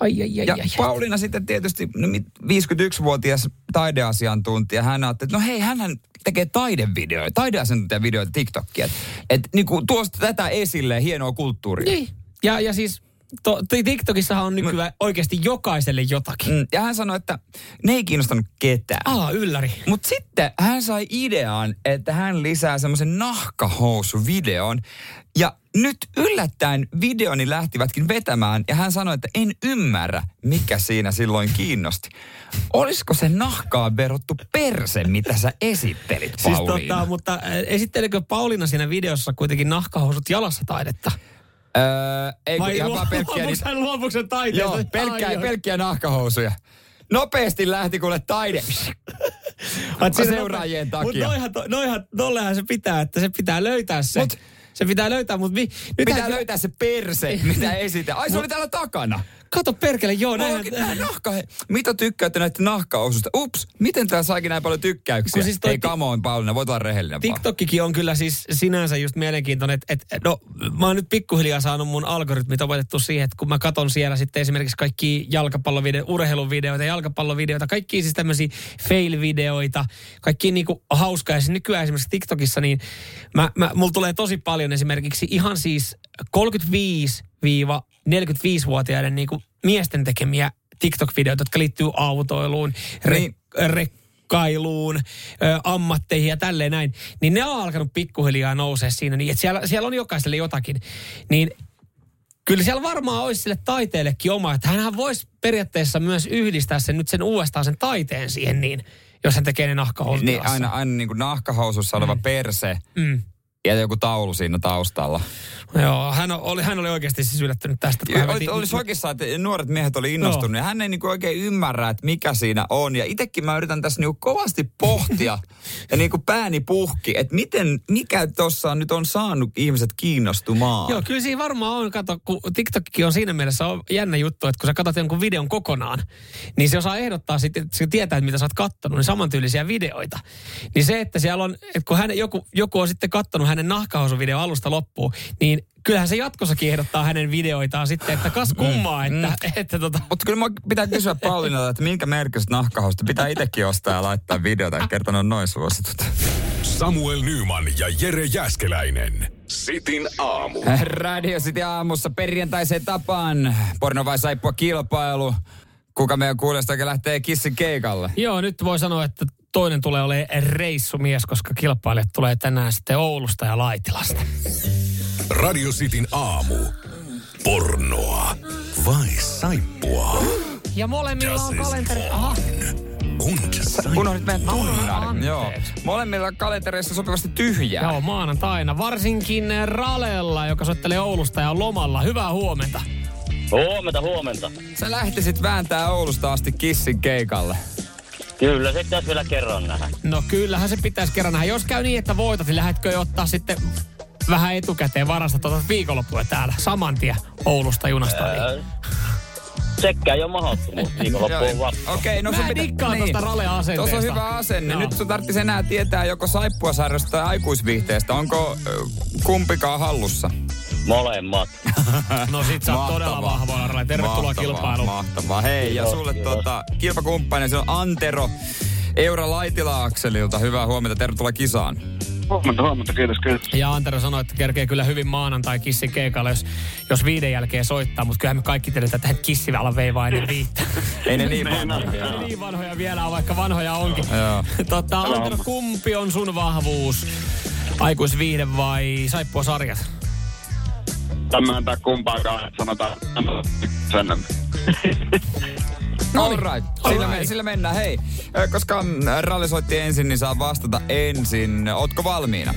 ai, ai, ai, Ja ai, ai. Pauliina sitten tietysti no, mit- 51-vuotias taideasiantuntija, hän ajatteli, että no hei, hänhän tekee taidevideoita, taideasiantuntijavideoita TikTokia. Että et, niinku, tuosta tätä esille, hienoa kulttuuria. Niin. Ja, ja siis to, to, TikTokissahan on nykyään oikeasti jokaiselle jotakin. Mm, Ja hän sanoi, että ne ei kiinnostanut ketään. Aa, ylläri. Mutta sitten hän sai idean, että hän lisää semmoisen nahkahousuvideon. Ja nyt yllättäen videoni lähtivätkin vetämään ja hän sanoi, että en ymmärrä, mikä siinä silloin kiinnosti. Olisiko se nahkaan verottu perse, mitä sä esittelit, Siis Pauliina? tota, mutta esittelikö Pauliina siinä videossa kuitenkin nahkahousut jalassa taidetta? Öö, ei Vai ihan vaan pelkkiä luovuks hän luovuks hän taiteesta? joo, pelkkiä, Ai, pelkkiä nahkahousuja. Nopeasti lähti kuule taide. Seuraajien nope- takia. Mut noihan, noihan, tollehan se pitää, että se pitää löytää se. Mut- se pitää löytää, mutta mi, nyt Pitää löytää se perse, mitä esitä. Ai se oli täällä takana. Kato perkele, joo, näin. Oikein, nää nahka. Mitä tykkäätte näistä nahkaosusta? Ups, miten tää saikin näin paljon tykkäyksiä? Kun siis toi ti- come on, Pauliina, voit olla rehellinen. TikTokkikin on kyllä siis sinänsä just mielenkiintoinen, että, että no mä oon nyt pikkuhiljaa saanut mun algoritmit opetettu siihen, että kun mä katon siellä sitten esimerkiksi kaikki jalkapallovideoita, urheiluvideoita, jalkapallovideoita, kaikki siis tämmöisiä fail-videoita, kaikki niinku hauskaa. Ja siis nykyään esimerkiksi TikTokissa, niin mä, mä, mulla tulee tosi paljon esimerkiksi ihan siis 35-45-vuotiaiden niinku miesten tekemiä TikTok-videoita, jotka liittyy autoiluun, re- Niin. rekkailuun, ö, ammatteihin ja tälleen näin, niin ne on alkanut pikkuhiljaa nousee siinä niin, että siellä, siellä on jokaiselle jotakin. Niin kyllä siellä varmaan olisi sille taiteellekin oma, että hänhän voisi periaatteessa myös yhdistää sen nyt sen uudestaan sen taiteen siihen niin, jos hän tekee ne nahkahousut Niin, aina, aina niin kuin nahkahousussa oleva perse Mm. Ja joku taulu siinä taustalla. Joo, hän oli, hän oli oikeasti siis yllättynyt tästä. hän Oli, oli oikeastaan, että nuoret miehet oli innostunut ja hän ei niinku oikein ymmärrä, että mikä siinä on. Ja itekin mä yritän tässä niinku kovasti pohtia ja niinku pääni puhki, että miten, mikä tuossa nyt on saanut ihmiset kiinnostumaan. Joo, kyllä siinä varmaan on, kato, kun TikTokkin on siinä mielessä on jännä juttu, että kun sä katsot jonkun videon kokonaan, niin se osaa ehdottaa sitten, että se tietää, että mitä sä oot kattonut, niin samantyylisiä videoita. Niin se, että siellä on, että kun hän, joku, joku on sitten kattonut hänen nahkahousuvideo alusta loppuun, niin kyllähän se jatkossakin ehdottaa hänen videoitaan sitten, että kas kummaa, että, että, että tota, Mutta kyllä mä pitää kysyä Pauliinalta, että minkä merkitystä nahkahousta pitää itsekin ostaa ja laittaa videota ja kertoa ne on noin suositut. Samuel Nyman ja Jere Jäskeläinen. Sitin aamu. Radio City aamussa perjantaiseen tapaan. Porno vai saippua kilpailu. Kuka meidän kuulijoista lähtee kissin keikalle? Joo, nyt voi sanoa, että toinen tulee olemaan reissumies, koska kilpailijat tulee tänään sitten Oulusta ja Laitilasta. Radio Cityn aamu. Pornoa vai saippua? Ja molemmilla on kalenteri... Aha, Unohdit meidän tunnarin. Joo. Molemmilla kalentereissa sopivasti tyhjää. Joo, maanantaina. Varsinkin Ralella, joka soittelee Oulusta ja on lomalla. Hyvää huomenta. Huomenta, huomenta. Sä lähtisit vääntää Oulusta asti kissin keikalle. Kyllä, se pitäisi vielä kerran nähdä. No kyllähän se pitäisi kerran nähdä. Jos käy niin, että voitat, niin lähdetkö jo ottaa sitten vähän etukäteen varasta tuota viikonloppua täällä saman tien Oulusta junasta. Niin. Mutta viikonloppu on vasta. Okei, no Mä sun en dikkaa tosta Rale-asenteesta. Tuossa on hyvä asenne. Joo. Nyt sun tarvitsisi enää tietää joko saippuasarjasta tai aikuisviihteestä. Onko kumpikaan hallussa? Molemmat. No sit sä oot todella vahvoilla, Rale. Tervetuloa Mahtavaa, kilpailuun. Mahtavaa. Hei, ja sulle kiitos. tota, kilpakumppani, se on Antero Eura Laitila-akselilta. Hyvää huomenta, tervetuloa kisaan. Huomenta, huomenta, kiitos, kiitos. Ja Antero sanoi, että kerkee kyllä hyvin maanantai kissi keikalle, jos, jos viiden jälkeen soittaa, mutta kyllähän me kaikki tiedetään, että kissi vielä veivaa ennen viittä. Ei ne niin Niin, vanhoja. Ei niin vanhoja vielä on, vaikka vanhoja onkin. Joo. Tota, Antero, kumpi on sun vahvuus? Aikuisviihde vai saippua sarjat? Tämmöinen kumpaakaan, että sanotaan sen. All right. Sillä, me, Alright. sillä mennään. Hei, koska mm, Ralli soitti ensin, niin saa vastata ensin. Ootko valmiina?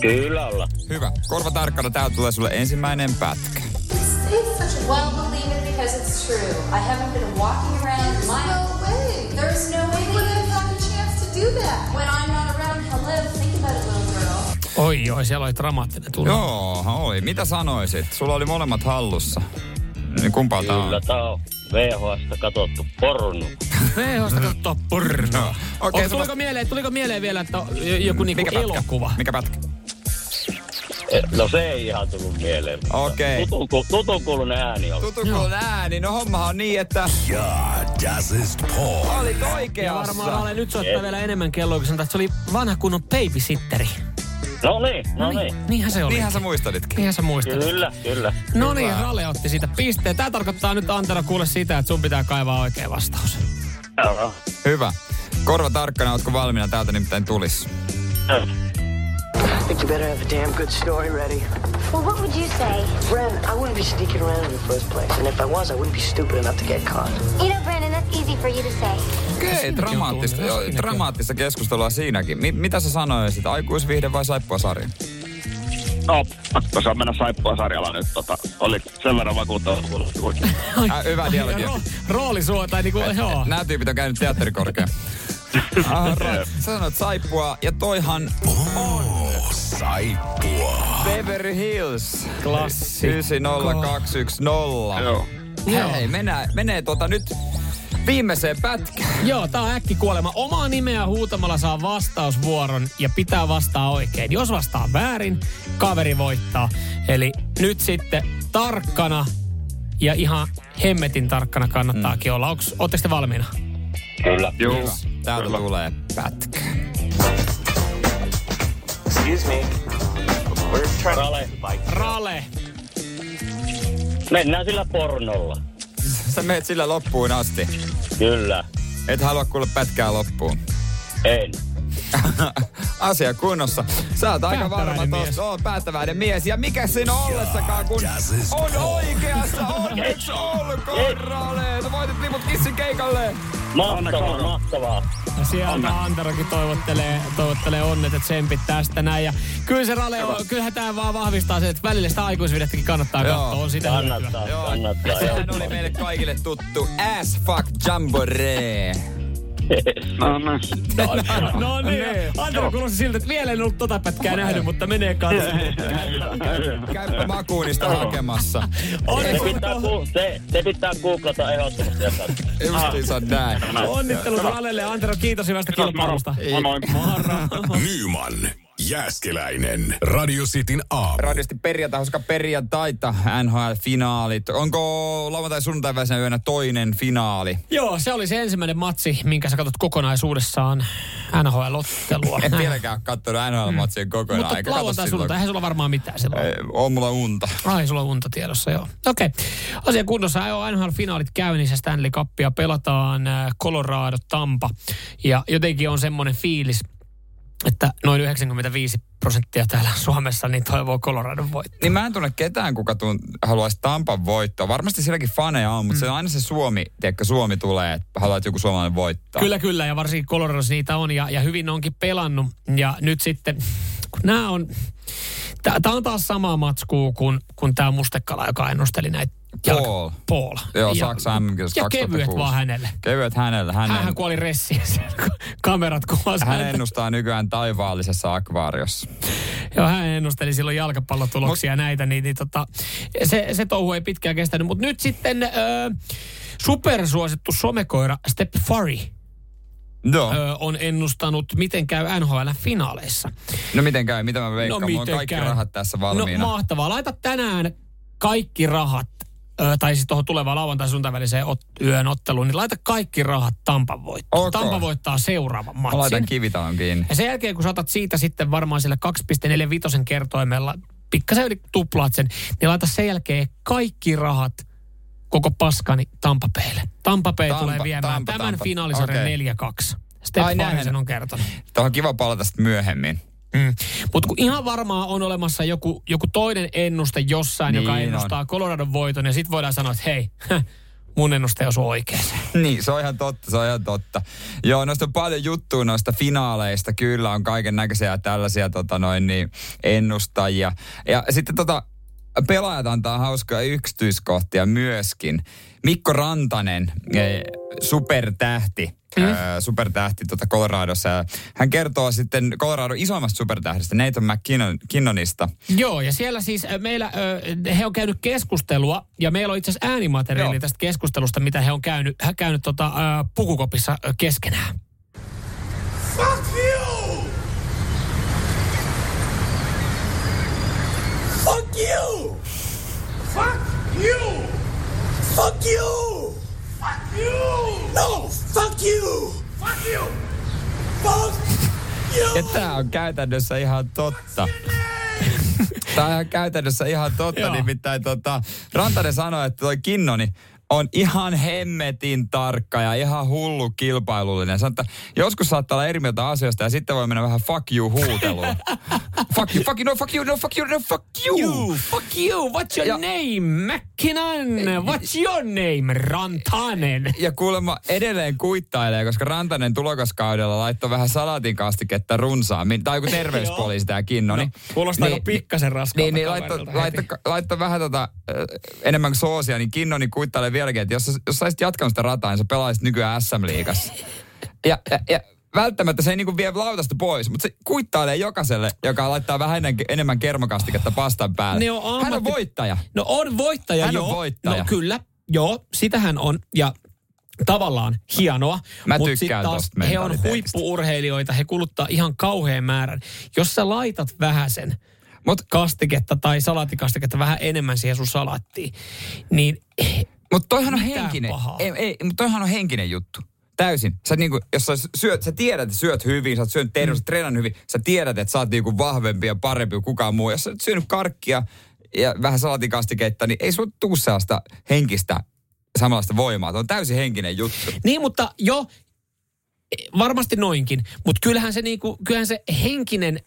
Kyllä olla. Hyvä. Korva tarkkana, täältä tulee sulle ensimmäinen pätkä. It's such a well believe it because it's true. I haven't been walking around There's my no way. There's no way. You would have had a chance to do that. When I'm not around, hello, think Oi, oi, siellä oli dramaattinen tunne. Joo, oli. Mitä sanoisit? Sulla oli molemmat hallussa. Niin kumpaa tää on? Kyllä, tää on VHS katsottu porno. VHsta katsoa pornoa. Okei, Okay, sulla- tuliko, mieleen, tuliko mieleen vielä, että on joku niinku Mikä pätkä? elokuva? Mikä pätkä? Eh, No se ei ihan tullut mieleen. Okei. Tutun, ku- tutun kuulunen ääni on. Tutu kun ääni. No hommahan on niin, että Ja, das ist porn. olit Ja oikeassa. varmaan Rale nyt soittaa vielä enemmän kelloa, kun sanotaan, että se oli vanha kunnon babysitteri. No niin, no niin. Niinhän se oli. Niinhän sä muistelitkin. Niinhän sä muistat. Kyllä, kyllä. No niin, Rale otti siitä pisteen. Tämä tarkoittaa nyt Antero kuule sitä, että sun pitää kaivaa oikea vastaus. Joo. Hyvä. Korva tarkkana, ootko valmiina? Täältä nimittäin tulis. I think you better have a damn good story ready. Well, what would you say? Bren, I wouldn't be sneaking around in the first place. And if I was, I wouldn't be stupid enough to get caught. You know, Brandon, that's easy for you to say. Okei, dramaattista, joo, on. dramaattista keskustelua siinäkin. Mi- mitä sä sanoisit? Aikuisviihde vai saippua sarja? No, pakko saa mennä saippua sarjalla nyt. Tota, oli sen verran vakuuttava. Äh, hyvä dialogi. Ro- rooli sua, tai niinku, joo. Nämä tyypit on käynyt teatterikorkea. Ah, right. Sä sanoit saippua, ja toihan Oh, saippua. Beverly Hills. Klassikko. 90210. Joo. Hei, menee, menee tota nyt viimeiseen pätkään. Joo, tää on äkkikuolema. Omaa nimeä huutamalla saa vastausvuoron ja pitää vastaa oikein. Jos vastaa väärin, kaveri voittaa. Eli nyt sitten tarkkana ja ihan hemmetin tarkkana kannattaakin olla. Onks, ootteko te valmiina? Kyllä. Joo. Täältä tulee pätkä. Excuse me. We're trying Rale. to bike. Rale. Mennään sillä pornolla. Sä meet sillä loppuun asti. Kyllä. Et halua kuulla pätkää loppuun. En. Asia kunnossa. Sä oot aika varma tosta. Oot päättäväinen mies. Ja mikä siinä on ollessakaan, kun on oikeassa. Onneksi olkoon, Rale. Sä voitit liput kissin keikalle. Mahtavaa, mahtavaa. Ja sieltä Anterokin toivottelee, toivottelee onnet ja tsempit tästä näin. Ja kyllä se Rale on, kyllähän tämä vaan vahvistaa se, että välillä sitä aikuisvidettäkin kannattaa Joo. katsoa. On sitä Kannattaa, hyötyä. kannattaa. Sehän oli meille kaikille tuttu Ass Fuck Jamboree. No, no. No niin, Antero kuulosti siltä, että vielä en ollut tota pätkää nähnyt, mutta menee katsomaan. Käypä makuunista hakemassa. Se pitää, se, se pitää googlata ehdottomasti. Justiinsa näin. onnittelut Ralelle ja Antero, kiitos hyvästä kilpailusta. Moi moi. Moro. Jääskeläinen, Radio Cityn aamu. Radiosti perjantai, koska perjantaita, NHL-finaalit. Onko lauantai sunnuntai välisenä yönä toinen finaali? Joo, se oli se ensimmäinen matsi, minkä sä katsot kokonaisuudessaan NHL-ottelua. En vieläkään ole katsonut NHL-matsien kokonaan. Mutta eikä katso lauantai sunnuntai, eihän sulla varmaan mitään silloin. Ei, On mulla unta. Ai, sulla on unta tiedossa, joo. Okei. Okay. Asia kunnossa. Jo NHL-finaalit käynnissä. Stanley Cupia pelataan äh, Colorado, Tampa. Ja jotenkin on semmoinen fiilis, että noin 95 prosenttia täällä Suomessa niin toivoo Colorado voittoa. Niin mä en tunne ketään, kuka tuun, haluaisi Tampan voittoa. Varmasti silläkin faneja on, mutta mm. se on aina se Suomi, tiedätkö, Suomi tulee, että haluaa, että joku suomalainen voittaa. Kyllä, kyllä. Ja varsinkin Coloradossa niitä on ja, ja hyvin onkin pelannut. Ja nyt sitten, kun nämä on... Tämä on taas sama matskuu kuin, kuin tämä Mustekala, joka ennusteli näitä. Paul. Paul. Joo, ja, Saksa mm Ja kevyet vaan hänelle. Kevyet hänelle. Hän, Hänhän kuoli ressiin, kun kamerat kuvasi hän häntä. ennustaa nykyään taivaallisessa akvaariossa. Joo, hän ennusteli silloin jalkapallotuloksia ja näitä, niin, niin tota, se, se touhu ei pitkään kestänyt. Mutta nyt sitten ö, supersuosittu somekoira Step Furry Joo. ö, on ennustanut, miten käy NHL-finaaleissa. No miten käy? Mitä mä veikkaan? No Mulla on kaikki käy? rahat tässä valmiina. No mahtavaa. Laita tänään kaikki rahat, ö, tai siis tuohon tulevaan lauantai sunnuntai väliseen ot, yön otteluun, niin laita kaikki rahat Tampan voittoon. Ok. Tampa voittaa seuraavan Mä laitan matsin. kivitalon kiinni. Ja sen jälkeen, kun saatat siitä sitten varmaan sillä 2,45 kertoimella, pikkasen yli tuplaat sen, niin laita sen jälkeen kaikki rahat koko paskani Tampapeille. Tampapei Tampa, tulee viemään Tampa, tämän Tampa. finaalisarjan Okei. 4-2. Step Ai on kertonut. Tuohon on kiva palata sitten myöhemmin. Mm. Mutta kun ihan varmaan on olemassa joku, joku toinen ennuste jossain, Niin joka on. ennustaa Coloradon voiton, ja sitten voidaan sanoa, että hei, mun ennuste osuu oikeeseen. Niin, se on ihan totta, se on ihan totta. Joo, noista on paljon juttua noista finaaleista. Kyllä on kaiken näköisiä tällaisia tota noin, niin, ennustajia. Ja sitten tota, pelaajat antaa hauskaa yksityiskohtia myöskin. Mikko Rantanen, eh, supertähti, mm. äh, supertähti tota Coloradossa. Ja hän kertoo sitten Coloradon isoimmasta supertähdestä, Nathan McKinnonista. Joo, ja siellä siis meillä, ö, he on käynyt keskustelua, ja meillä on itse asiassa äänimateriaali Joo. tästä keskustelusta, mitä he on käynyt, he käynyt tota, ö, pukukopissa ö, keskenään. Fuck you! Fuck you! Fuck you! Fuck you! Fuck you! No! Fuck you! Fuck you! Fuck you! Ja tämä on käytännössä ihan totta. Tämä on ihan käytännössä ihan totta, Joo. nimittäin tota, Rantanen sanoi, että toi Kinnoni on ihan hemmetin tarkka ja ihan hullu kilpailullinen. Että joskus saattaa olla eri mieltä asioista ja sitten voi mennä vähän fuck you huuteluun. fuck you, fuck you, no fuck you, no fuck you, no fuck you. You, fuck you, what's your Ja- name? McKinnon, what's your name? Rantanen. Ja kuulemma edelleen kuittailee, koska Rantanen tulokaskaudella laittoi vähän salaatin kastiketta runsaammin. Tai joku terveyspoliisi tämä Kinnoni. No, kuulostaa aika pikkasen raskaalta Niin, niin kaverilta laitto, laitto vähän tota, enemmän soosia, niin Kinnoni kuittailee vieläkin, että jos, jos sä olisit jatkanut sitä rataa, niin sä pelaisit nykyään SM-liigassa. ja, ja, ja välttämättä se ei niinku vie lautasta pois, mutta se kuittailee jokaiselle, joka laittaa vähän enemmän kermakastiketta pastan päälle. Ne on Hän on ammatti- voittaja. No on voittaja, Hän on joo. voittaja. No kyllä. joo, sitähän on. Ja tavallaan hienoa. Mä mutta sit tykkään taas he on huippuurheilijoita, he kuluttaa ihan kauhean määrän. Jos sä laitat vähäsen Mut, kastiketta tai salaatikastiketta vähän enemmän siihen sun salaattiin, niin Mutta toihan on Mitään henkinen. pahaa. Ei, ei, mutta toihan on henkinen juttu. Täysin. Sä niinku, jos sä syöt, sä tiedät, että syöt hyvin, sä oot syönyt terveys, mm. treenannut hyvin, sä tiedät, että sä oot niinku vahvempi ja parempi kuin kukaan muu. Jos sä oot syönyt karkkia ja vähän salaatikastiketta, niin ei sulla tuu sellaista henkistä samanlaista voimaa. Tuo on täysin henkinen juttu. Niin, mutta jo, varmasti noinkin. Mutta kyllähän se, niinku, kyllähän se henkinen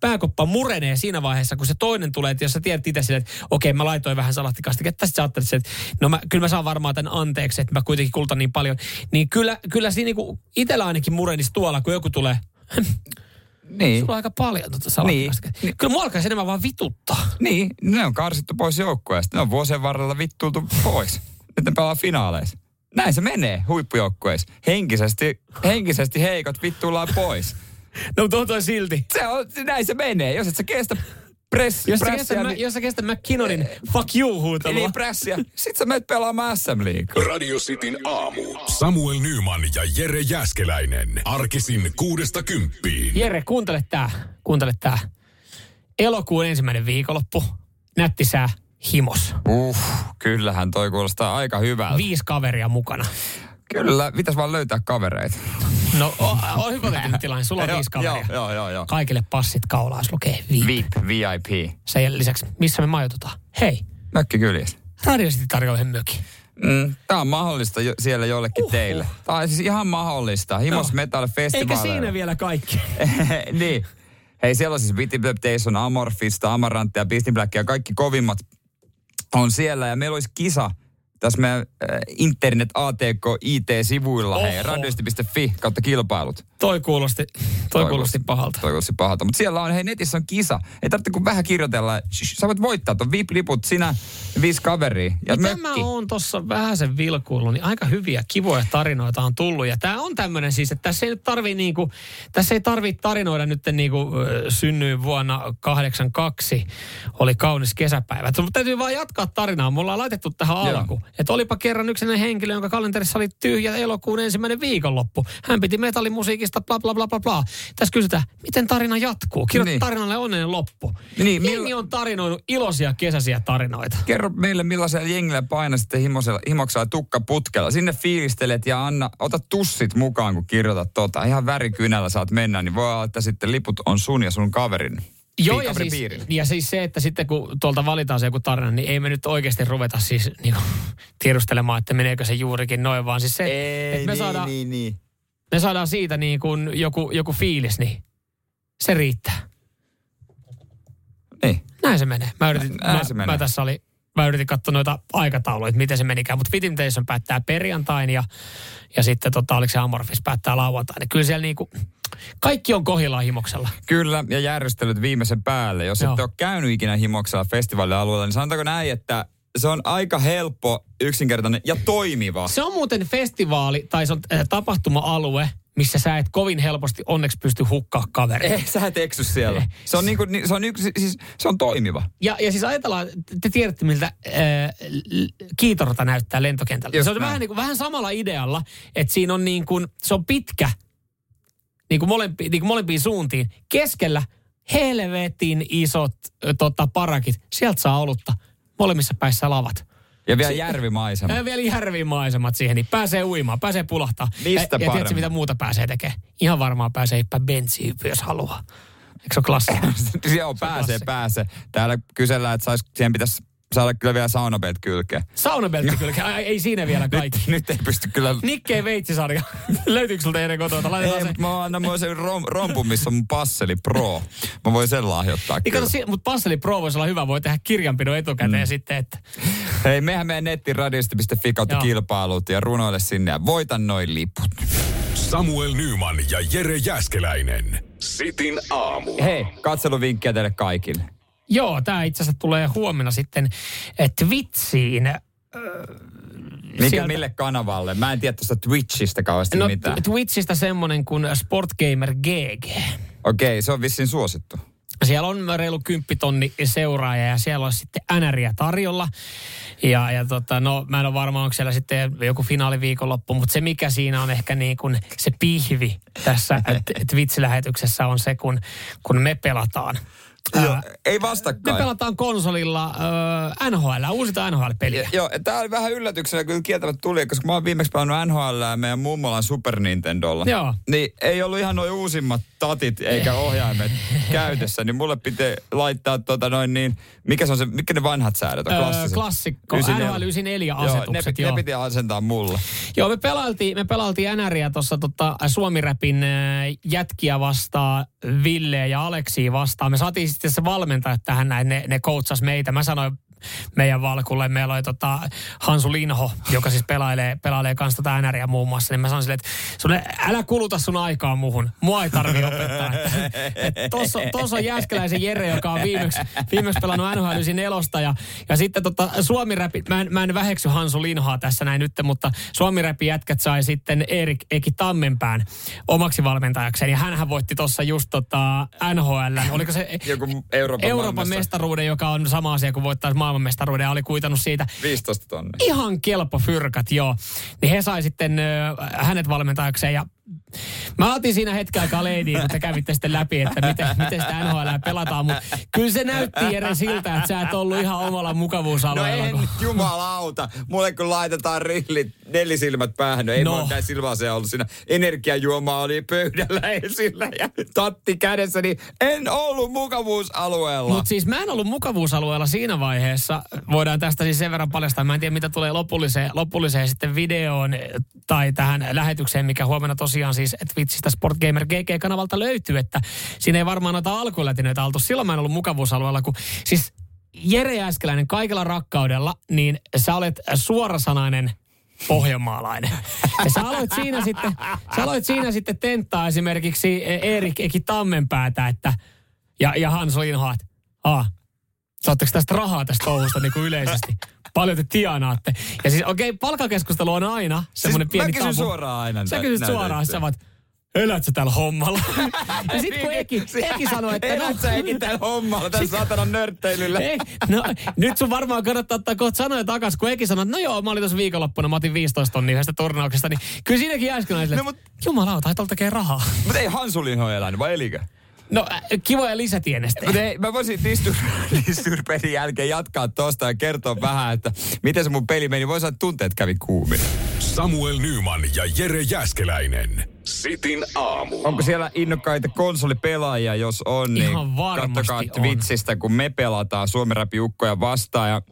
pääkoppa murenee siinä vaiheessa, kun se toinen tulee, että jos sä tiedät itse silleen, että okei, mä laitoin vähän salattikastiketta, sitten sä ajattelet, että no mä, kyllä mä saan varmaan tämän anteeksi, että mä kuitenkin kulutan niin paljon. Niin kyllä, kyllä siinä niinku itsellä ainakin murenisi tuolla, kun joku tulee, Niin. sulla on aika paljon tuota salattikastiketta. Niin. Kyllä mua alkaisi enemmän vaan vituttaa. Niin, ne on karsittu pois joukkueesta. Ne on vuosien varrella vittuiltu pois. Nyt ne pelaa finaaleissa. Näin se menee huippujoukkueissa. Henkisesti, henkisesti heikot vittuillaan pois. No mutta on toi silti. Se on, näin se menee. Jos et sä kestä press, Jos sä pressia, kestät, niin, jos sä kestät McKinnonin fuck you huutelua. niin pressia, sit sä menet pelaamaan SM League. Radio Cityn aamu. Samuel Nyman ja Jere Jäskeläinen. Arkisin kuudesta kymppiin. Jere, kuuntele tää. Kuuntele tää. Elokuun ensimmäinen viikonloppu. Nätti sää himos. Uh, kyllähän toi kuulostaa aika hyvältä. Viisi kaveria mukana. Kyllä, pitäisi vaan löytää kavereita. No, on hypoteettinen tilanne. Sulla on viisi kaveria. Joo, joo, joo. joo. Kaikille passit kaulaan, jos lukee VIP. VIP, VIP. Sen lisäksi, missä me majoitutaan? Hei, Mökki kyljessä. Radio City tarjoaa yhden mökin. Mm, Tämä on mahdollista jo, siellä jollekin teille. Tämä on siis ihan mahdollista. Himos No. Metal Festival. Eikä siinä vielä kaikki. niin. Hei, siellä on siis Witty Temptation, Amorphista, Amarantia, ja Beastin Black ja kaikki kovimmat on siellä. Ja meillä olisi kisa tässä meidän äh, internet ATK IT-sivuilla, hei, Oho. radiosti.fi kautta kilpailut. Toi kuulosti, toi kuulosti pahalta. Toi kuulosti pahalta. Mutta siellä on, hei netissä on kisa. Ei tarvitse kuin vähän kirjoitella. Shh, Sä voit voittaa tuon VIP-liput, sinä viisi kaveria ja Miten mä mökki. oon tuossa vähän sen vilkuillut, niin aika hyviä, kivoja tarinoita on tullut. Ja tää on tämmönen siis, että tässä ei nyt tarvii niinku, tässä ei tarvii tarinoida nyt niinku synnyin vuonna 82, oli kaunis kesäpäivä. Mutta täytyy vaan jatkaa tarinaa. Me ollaan laitettu tähän Joo. alkuun. Että olipa kerran yksinen henkilö, jonka kalenterissa oli tyhjä elokuun ensimmäinen viikonloppu. Hän piti metallimusiikista bla bla bla bla bla. Tässä kysytään, miten tarina jatkuu? Kirjoita Niin. tarinalle onnellinen loppu. Niin, Jengi millä- on tarinoinut iloisia kesäisiä tarinoita. Kerro meille, millaisella jengillä painasitte himosella, himoksella tukkaputkella. Sinne fiilistelet ja anna, ota tussit mukaan, kun kirjoitat tota. Ihan värikynällä saat mennä, niin voi olla, että sitten liput on sun ja sun kaverin. Joo, ja siis, ja siis se, että sitten kun tuolta valitaan se joku tarina, niin ei me nyt oikeasti ruveta siis niin kuin, tiedustelemaan, että meneekö se juurikin noin, vaan siis se, että me, saadaan, niin, niin. me saadaan siitä niin kuin joku, joku fiilis, niin se riittää. Niin. Näin se menee. Mä, yritin, Näin mä, se menee. mä tässä oli, mä yritin katsoa noita aikatauluja, että miten se menikään, mutta Fitimtation päättää perjantain ja, ja sitten tota, oliko se Amorphis päättää lauantain. Niin kyllä siellä niinku, kaikki on kohillaan himoksella. Kyllä, ja järjestelyt viimeisen päälle. Jos Joo. ette ole käynyt ikinä himoksella festivaalialueella, niin sanotaanko näin, että se on aika helppo, yksinkertainen ja toimiva. Se on muuten festivaali tai se on äh, tapahtuma-alue, missä sä et kovin helposti onneksi pysty hukkaa kaveria. Ei, sä et eksy siellä. Se on, niinku, ni- se on, yksi, siis, se on toimiva. Ja, ja siis ajatellaan, te tiedätte miltä äh, l- kiitorata näyttää lentokentällä. Just se on näin. vähän, niin kuin, vähän samalla idealla, että siinä on niin kuin, se on pitkä niin kuin, molempi, niin kuin molempiin suuntiin. Keskellä helvetin isot tota, parakit. Sieltä saa olutta. Molemmissa päissä lavat. Ja vielä Se- järvimaisema. Ja vielä järvimaisemat siihen, niin pääsee uimaan, pääsee pulahtaa. Mistä ja, ja tiedätkö, mitä muuta pääsee tekemään? Ihan varmaan pääsee hyppää bensiin, jos haluaa. Eikö se ole klassi? Joo, pääsee, klassikko. pääsee. Täällä kysellään, että sais, siihen pitäisi saada kyllä vielä saunapelt kylkeen. Saunabeltti kyllä. Ai, Ei siinä vielä kaikki. Nyt, nyt ei pysty kyllä... Nikkei veitsisarja. Löytyykö sulta ennen kotota? Laitetaan Ei, se. mutta mä annan mulle sen rom, rompun, missä on mun passeli pro. Mä voin sen lahjoittaa Niin kyllä. si- mutta Passeli Pro voisi olla hyvä. Voi tehdä kirjanpidon etukäteen mm. sitten, että Hei, mehän meidän nettiin radiosta.fi kautta kilpailut ja runoile sinne ja voita noin liput. Samuel Nyman ja Jere Jäskeläinen. Sitin aamu. Hei, katseluvinkkejä teille kaikille. Joo, tämä itse asiassa tulee huomenna sitten eh, Twitchiin. Mikä, Sieltä- mille kanavalle? Mä en tiedä tuosta Twitchistä kauheasti No mitään. Twitchistä semmonen kuin Sportgamer GG. Okei, se on vissiin suosittu. Siellä on reilu kymppitonni seuraaja ja siellä on sitten änäriä tarjolla. Ja, ja tota, no mä en ole varma, onko siellä sitten joku finaaliviikonloppu, mutta se mikä siinä on ehkä niin kuin se pihvi tässä Twitch-lähetyksessä on se, kun, kun me pelataan. Joo, ei vastakkain. Me pelataan konsolilla äh, NHL, uusita NHL-peliä. Joo, tämä oli vähän yllätyksenä, kun kieltävät tuli, koska mä oon viimeksi pelannut NHL meidän mummolan Super Nintendolla. Joo. Niin ei ollut ihan noin uusimmat tatit eikä ohjaimet käytössä, niin mulle pitää laittaa tota noin niin, mikä se on se, mikä ne vanhat säädöt on, Öö, klassikko, NHL 94 Joo, ne, asetukset. ne piti asentaa mulle. Joo, me pelailtiin, me pelailtiin NRiä tuossa tota, Suomi-räpin jätkiä vastaan, Ville ja Aleksi vastaan. Me saatiin sitten se valmentaja tähän näin, ne, ne coachas meitä. Mä sanoin meidän valkulle, meillä oli tota Hansu Linho, joka siis pelailee, pelailee kanssa tota NRiä muun muassa, niin mä sanoin silleen, että sun, älä kuluta sun aikaa muuhun. Mua ei tarvi opettaa. Tuossa on Jääskeläisen Jere, joka on viimeksi, viimeksi pelannut NHL 94 ja, ja sitten tota Suomi Räpi, mä en, mä en väheksy Hansu Linhoa tässä näin nyt, mutta Suomi Räpi jätkät sai sitten Erik Eki Tammenpään omaksi valmentajakseen ja hänhän voitti tuossa just tota NHL, oliko se Euroopan, Euroopan maailmassa. mestaruuden, joka on sama asia kuin voittaisi maailmanmestaruuden ja oli kuitannut siitä 15 tonnia. ihan kelpo fyrkat, joo. Niin he sai sitten ö, hänet valmentajakseen ja Mä otin siinä hetken aikaa leidiin, kun te kävitte sitten läpi, että miten, miten sitä NHL pelataan, mutta kyllä se näytti Jere siltä, että sä et ollut ihan omalla No mukavuusalueella. en kun- jumalauta. Mulle kun laitetaan rillit, nelisilmät päähän, no ei No. no. mulla näin silmäasia ollut siinä. Energiajuoma oli pöydällä esillä ja tatti kädessä, niin en ollut mukavuusalueella. Mutta siis mä en ollut mukavuusalueella siinä vaiheessa. Voidaan tästä siis sen verran paljastaa. Mä en tiedä, mitä tulee lopulliseen, lopulliseen sitten videoon tai tähän lähetykseen, mikä huomenna tosiaan siis Twitchistä Sport Gamer GG-kanavalta löytyy. Että siinä ei varmaan noita alkulätinöitä oltu. Silloin mä en ollut mukavuusalueella, kun siis Jere Jääskeläinen kaikella rakkaudella, niin sä olet suorasanainen pohjanmaalainen. Ja sä aloit siinä sitten, sä aloit siinä sitten tenttaa esimerkiksi Erik Eki Tammenpäätä, että, ja, ja Hans Linho, että Aa, saatteko tästä rahaa tästä touhusta niin kuin yleisesti? Paljon te tienaatte. Ja siis okei, okay, palkakeskustelu on aina semmoinen Siis pieni mä kysyn tabu. suoraan aina Sä kysyt suoraan, sä vaat, elät sä tällä hommalla? ja sit kun Eki, Eki sanoi, että... Elät sä Eki tällä hommalla, tässä saatana nörtteilyllä. Ei, no, nyt sun varmaan kannattaa ottaa kohta sanoja takas, kun Eki sanoi, että no joo, mä olin tuossa viikonloppuna, mä otin 15 tonnia yhdestä turnauksesta, niin kyllä siinäkin äsken no, mut- jumalauta, et tekee rahaa. Mutta ei Hansulinho elänyt, vai elikö? No, äh, kivoja lisätienestejä. Mutta ei, mä voisin Distur-pelin jälkeen jatkaa tosta ja kertoa vähän, että miten se mun peli meni. Voisi sanoa, että tunteet kävi kuumina. Samuel Nyman ja Jere Jäskeläinen. Sitin aamu. Onko siellä innokkaita konsolipelaajia, jos on, niin Ihan varmasti kattokaa on. Twitchistä, kun me pelataan Suomen Räpi Ukkoja vastaan. Ja,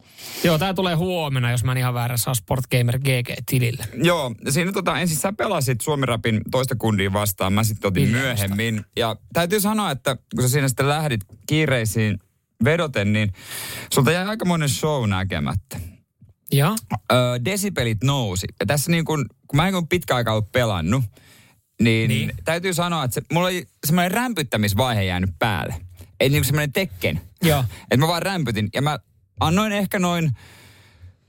Joo, tää tulee huomenna, jos mä en ihan väärässä ole Sport Gamer GG-tilille. joo, siinä tota, ensin sä pelasit Suomen Räpin toista kundia vastaan, mä sitten otin Ville myöhemmin. Ja täytyy sanoa, että kun sä siinä sitten lähdit kiireisiin vedoten, niin sulta jäi aikamoinen show näkemättä. Ja? Öö, desipelit nousi. Ja tässä niin kun, kun mä en ole pitkä aikaa ollut pelannut, niin, Niin. täytyy sanoa, että se, mulla oli semmoinen rämpyttämisvaihe jäänyt päälle. Eli niin semmoinen tekken. Joo. Että mä vaan rämpytin ja mä annoin ehkä noin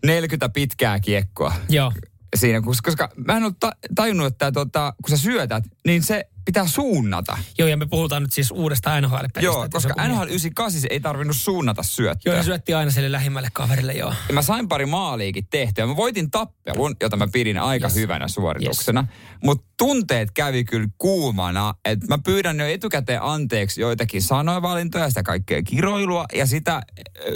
40 pitkää kiekkoa Joo. siinä, koska, koska mä en ollut ta- tajunnut, että tota, kun sä syötät, niin se pitää suunnata. Joo, ja me puhutaan nyt siis uudesta NHL-pelistä. Joo, koska NHL miettii. 98 se ei tarvinnut suunnata syöttöä. Joo, ja syötti aina sille lähimmälle kaverille, joo. Ja mä sain pari maaliikin tehtyä. Mä voitin tappelun, jota mä pidin aika Yes. hyvänä suorituksena. Yes. Mutta tunteet kävi kyllä kuumana. Että mä pyydän jo etukäteen anteeksi joitakin sanoinvalintoja, sitä kaikkea kiroilua ja sitä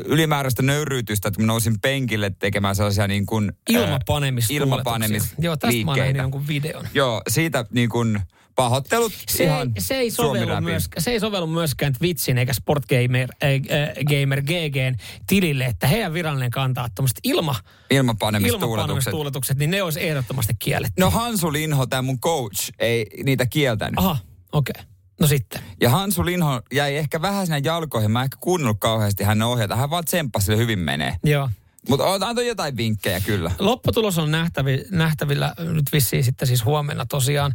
ylimääräistä nöyryytystä, että mä nousin penkille tekemään sellaisia niin kuin... Ilmapanemis. ilmapanemis Joo, tästä mä jonkun videon. Joo, siitä niin kuin pahoittelut Se, ihan se, ei sovellu myöskään, se ei sovellu myöskään Twitchin eikä Sport Gamer, äh, äh, Gamer GGn tilille, että heidän virallinen kantaa tuommoiset ilma, ilmapanemistuuletukset. ilmapanemustuuletukset, niin ne olisi ehdottomasti kielletty. No Hansu Linho, tämä mun coach, ei niitä kieltänyt. Aha, okei. Okay. No sitten. Ja Hansu Linho jäi ehkä vähän sinne jalkoihin. Mä en ehkä kuunnellut kauheasti hänen ohjeita. Hän vaan tsemppasi, hyvin menee. Joo. Mutta antoi jotain vinkkejä kyllä. Lopputulos on nähtävi, nähtävillä nyt vissiin sitten siis huomenna tosiaan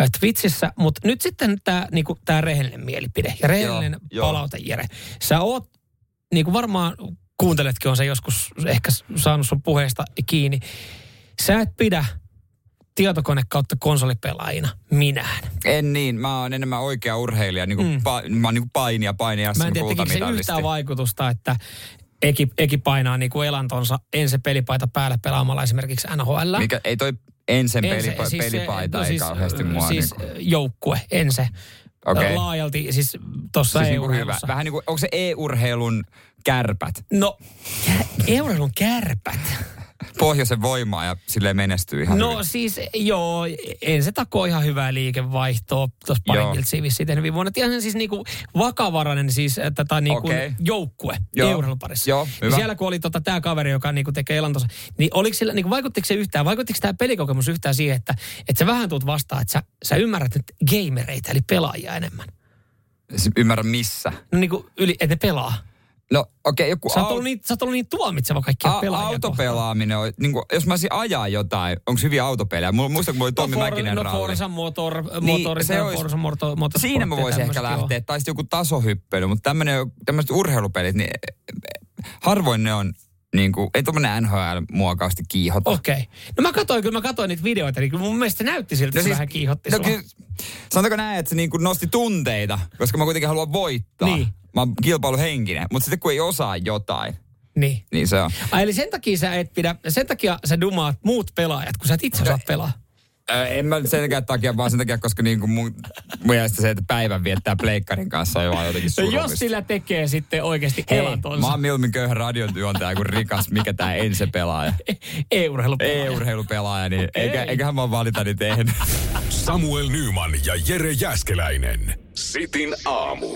äh, Twitchissä, mutta nyt sitten tämä niinku, tää rehellinen mielipide ja rehellinen Joo, joo. palaute, Jere. Sä oot, niin kuin varmaan kuunteletkin, on se joskus ehkä saanut sun puheesta kiinni, sä et pidä tietokone kautta konsolipelaajina minään. En niin, mä oon enemmän oikea urheilija, niin kuin mm. pa, mä oon niin kuin painija, painija, Mä en tiedä, se yhtään vaikutusta, että Eki, Eki painaa niin kuin elantonsa ensin pelipaita päälle pelaamalla esimerkiksi NHL. Mikä, ei toi ensin Ense, pelipa, siis se- pelipaita, no ei siis, kauheasti mua. Siis niin kuin, joukkue, ense. Okei. Laajalti, siis tuossa siis siis niin kuin hyvä. Vähän niin kuin, onko se e-urheilun kärpät? No, euroilun kärpät. Pohjoisen voimaa ja silleen menestyy ihan No hyvin. siis joo, en se takoo ihan hyvää liikevaihtoa tuossa Joo. parin kiltsiä vissiin tehnyt viime vuonna. Ihan siis niinku vakavarainen siis äh, tätä niinku Okei. joukkue Joo. europarissa. Joo, Niin siellä kun oli tota, tämä kaveri, joka niinku tekee elantonsa, niin oliko sillä, niinku, vaikuttiko se yhtään, vaikuttiko tämä pelikokemus yhtään siihen, että, että sä vähän tuut vastaan, että sä, sä ymmärrät nyt gamereita, eli pelaajia enemmän. Siis Ymmärrän missä. No niinku, yli, että ne pelaa. No okei, okay, joku Sä oot, au- niin, sä oot ollut niin tuomitseva kaikkia A- pelaajia kohtaan. autopelaaminen on, niin kuin, jos mä olisin ajaa jotain, onko hyviä autopelejä? Mulla, muistan, kun mulla oli Tommi no, Mäkinen no ralli. Forza Motor, Niin, motori, se olisi- Forza Motor, Motor Siinä mä voisin ehkä lähteä, tai sitten joku tasohyppely, mutta tämmöiset urheilupelit, niin harvoin ne on, niin kuin, ei tuommoinen NHL-muokausti kiihota. Okei. No mä katsoin, kyllä mä katsoin niitä videoita, niin mun mielestä se näytti siltä, että se vähän kiihotti no, sua. kyllä, sanotaanko näin, että se niin kuin nosti tunteita, koska mä kuitenkin haluan voittaa. Niin. Mä oon kilpailuhenkinen, mutta sitten kun ei osaa jotain, Niin. niin se on. Ai, eli sen takia sä et pidä, sen takia sä dumaat muut pelaajat, kun sä et itse osaa pelaa. Ö, en mä sen takia, vaan sen takia, koska niin kuin mun, mun mielestä se, että päivän viettää pleikkarin kanssa on vaan jotenkin No surullista. jos sillä tekee sitten oikeasti elantonsa. mä oon mieluummin köyhä radiotyöntäjä kuin rikas, mikä tää ensi pelaaja. E-urheilupelaaja. E-urheilupelaaja, niin eikä, Ei. eiköhän mä oon valitani tehnyt. Samuel Nyman ja Jere Jäskeläinen. Sitin aamu.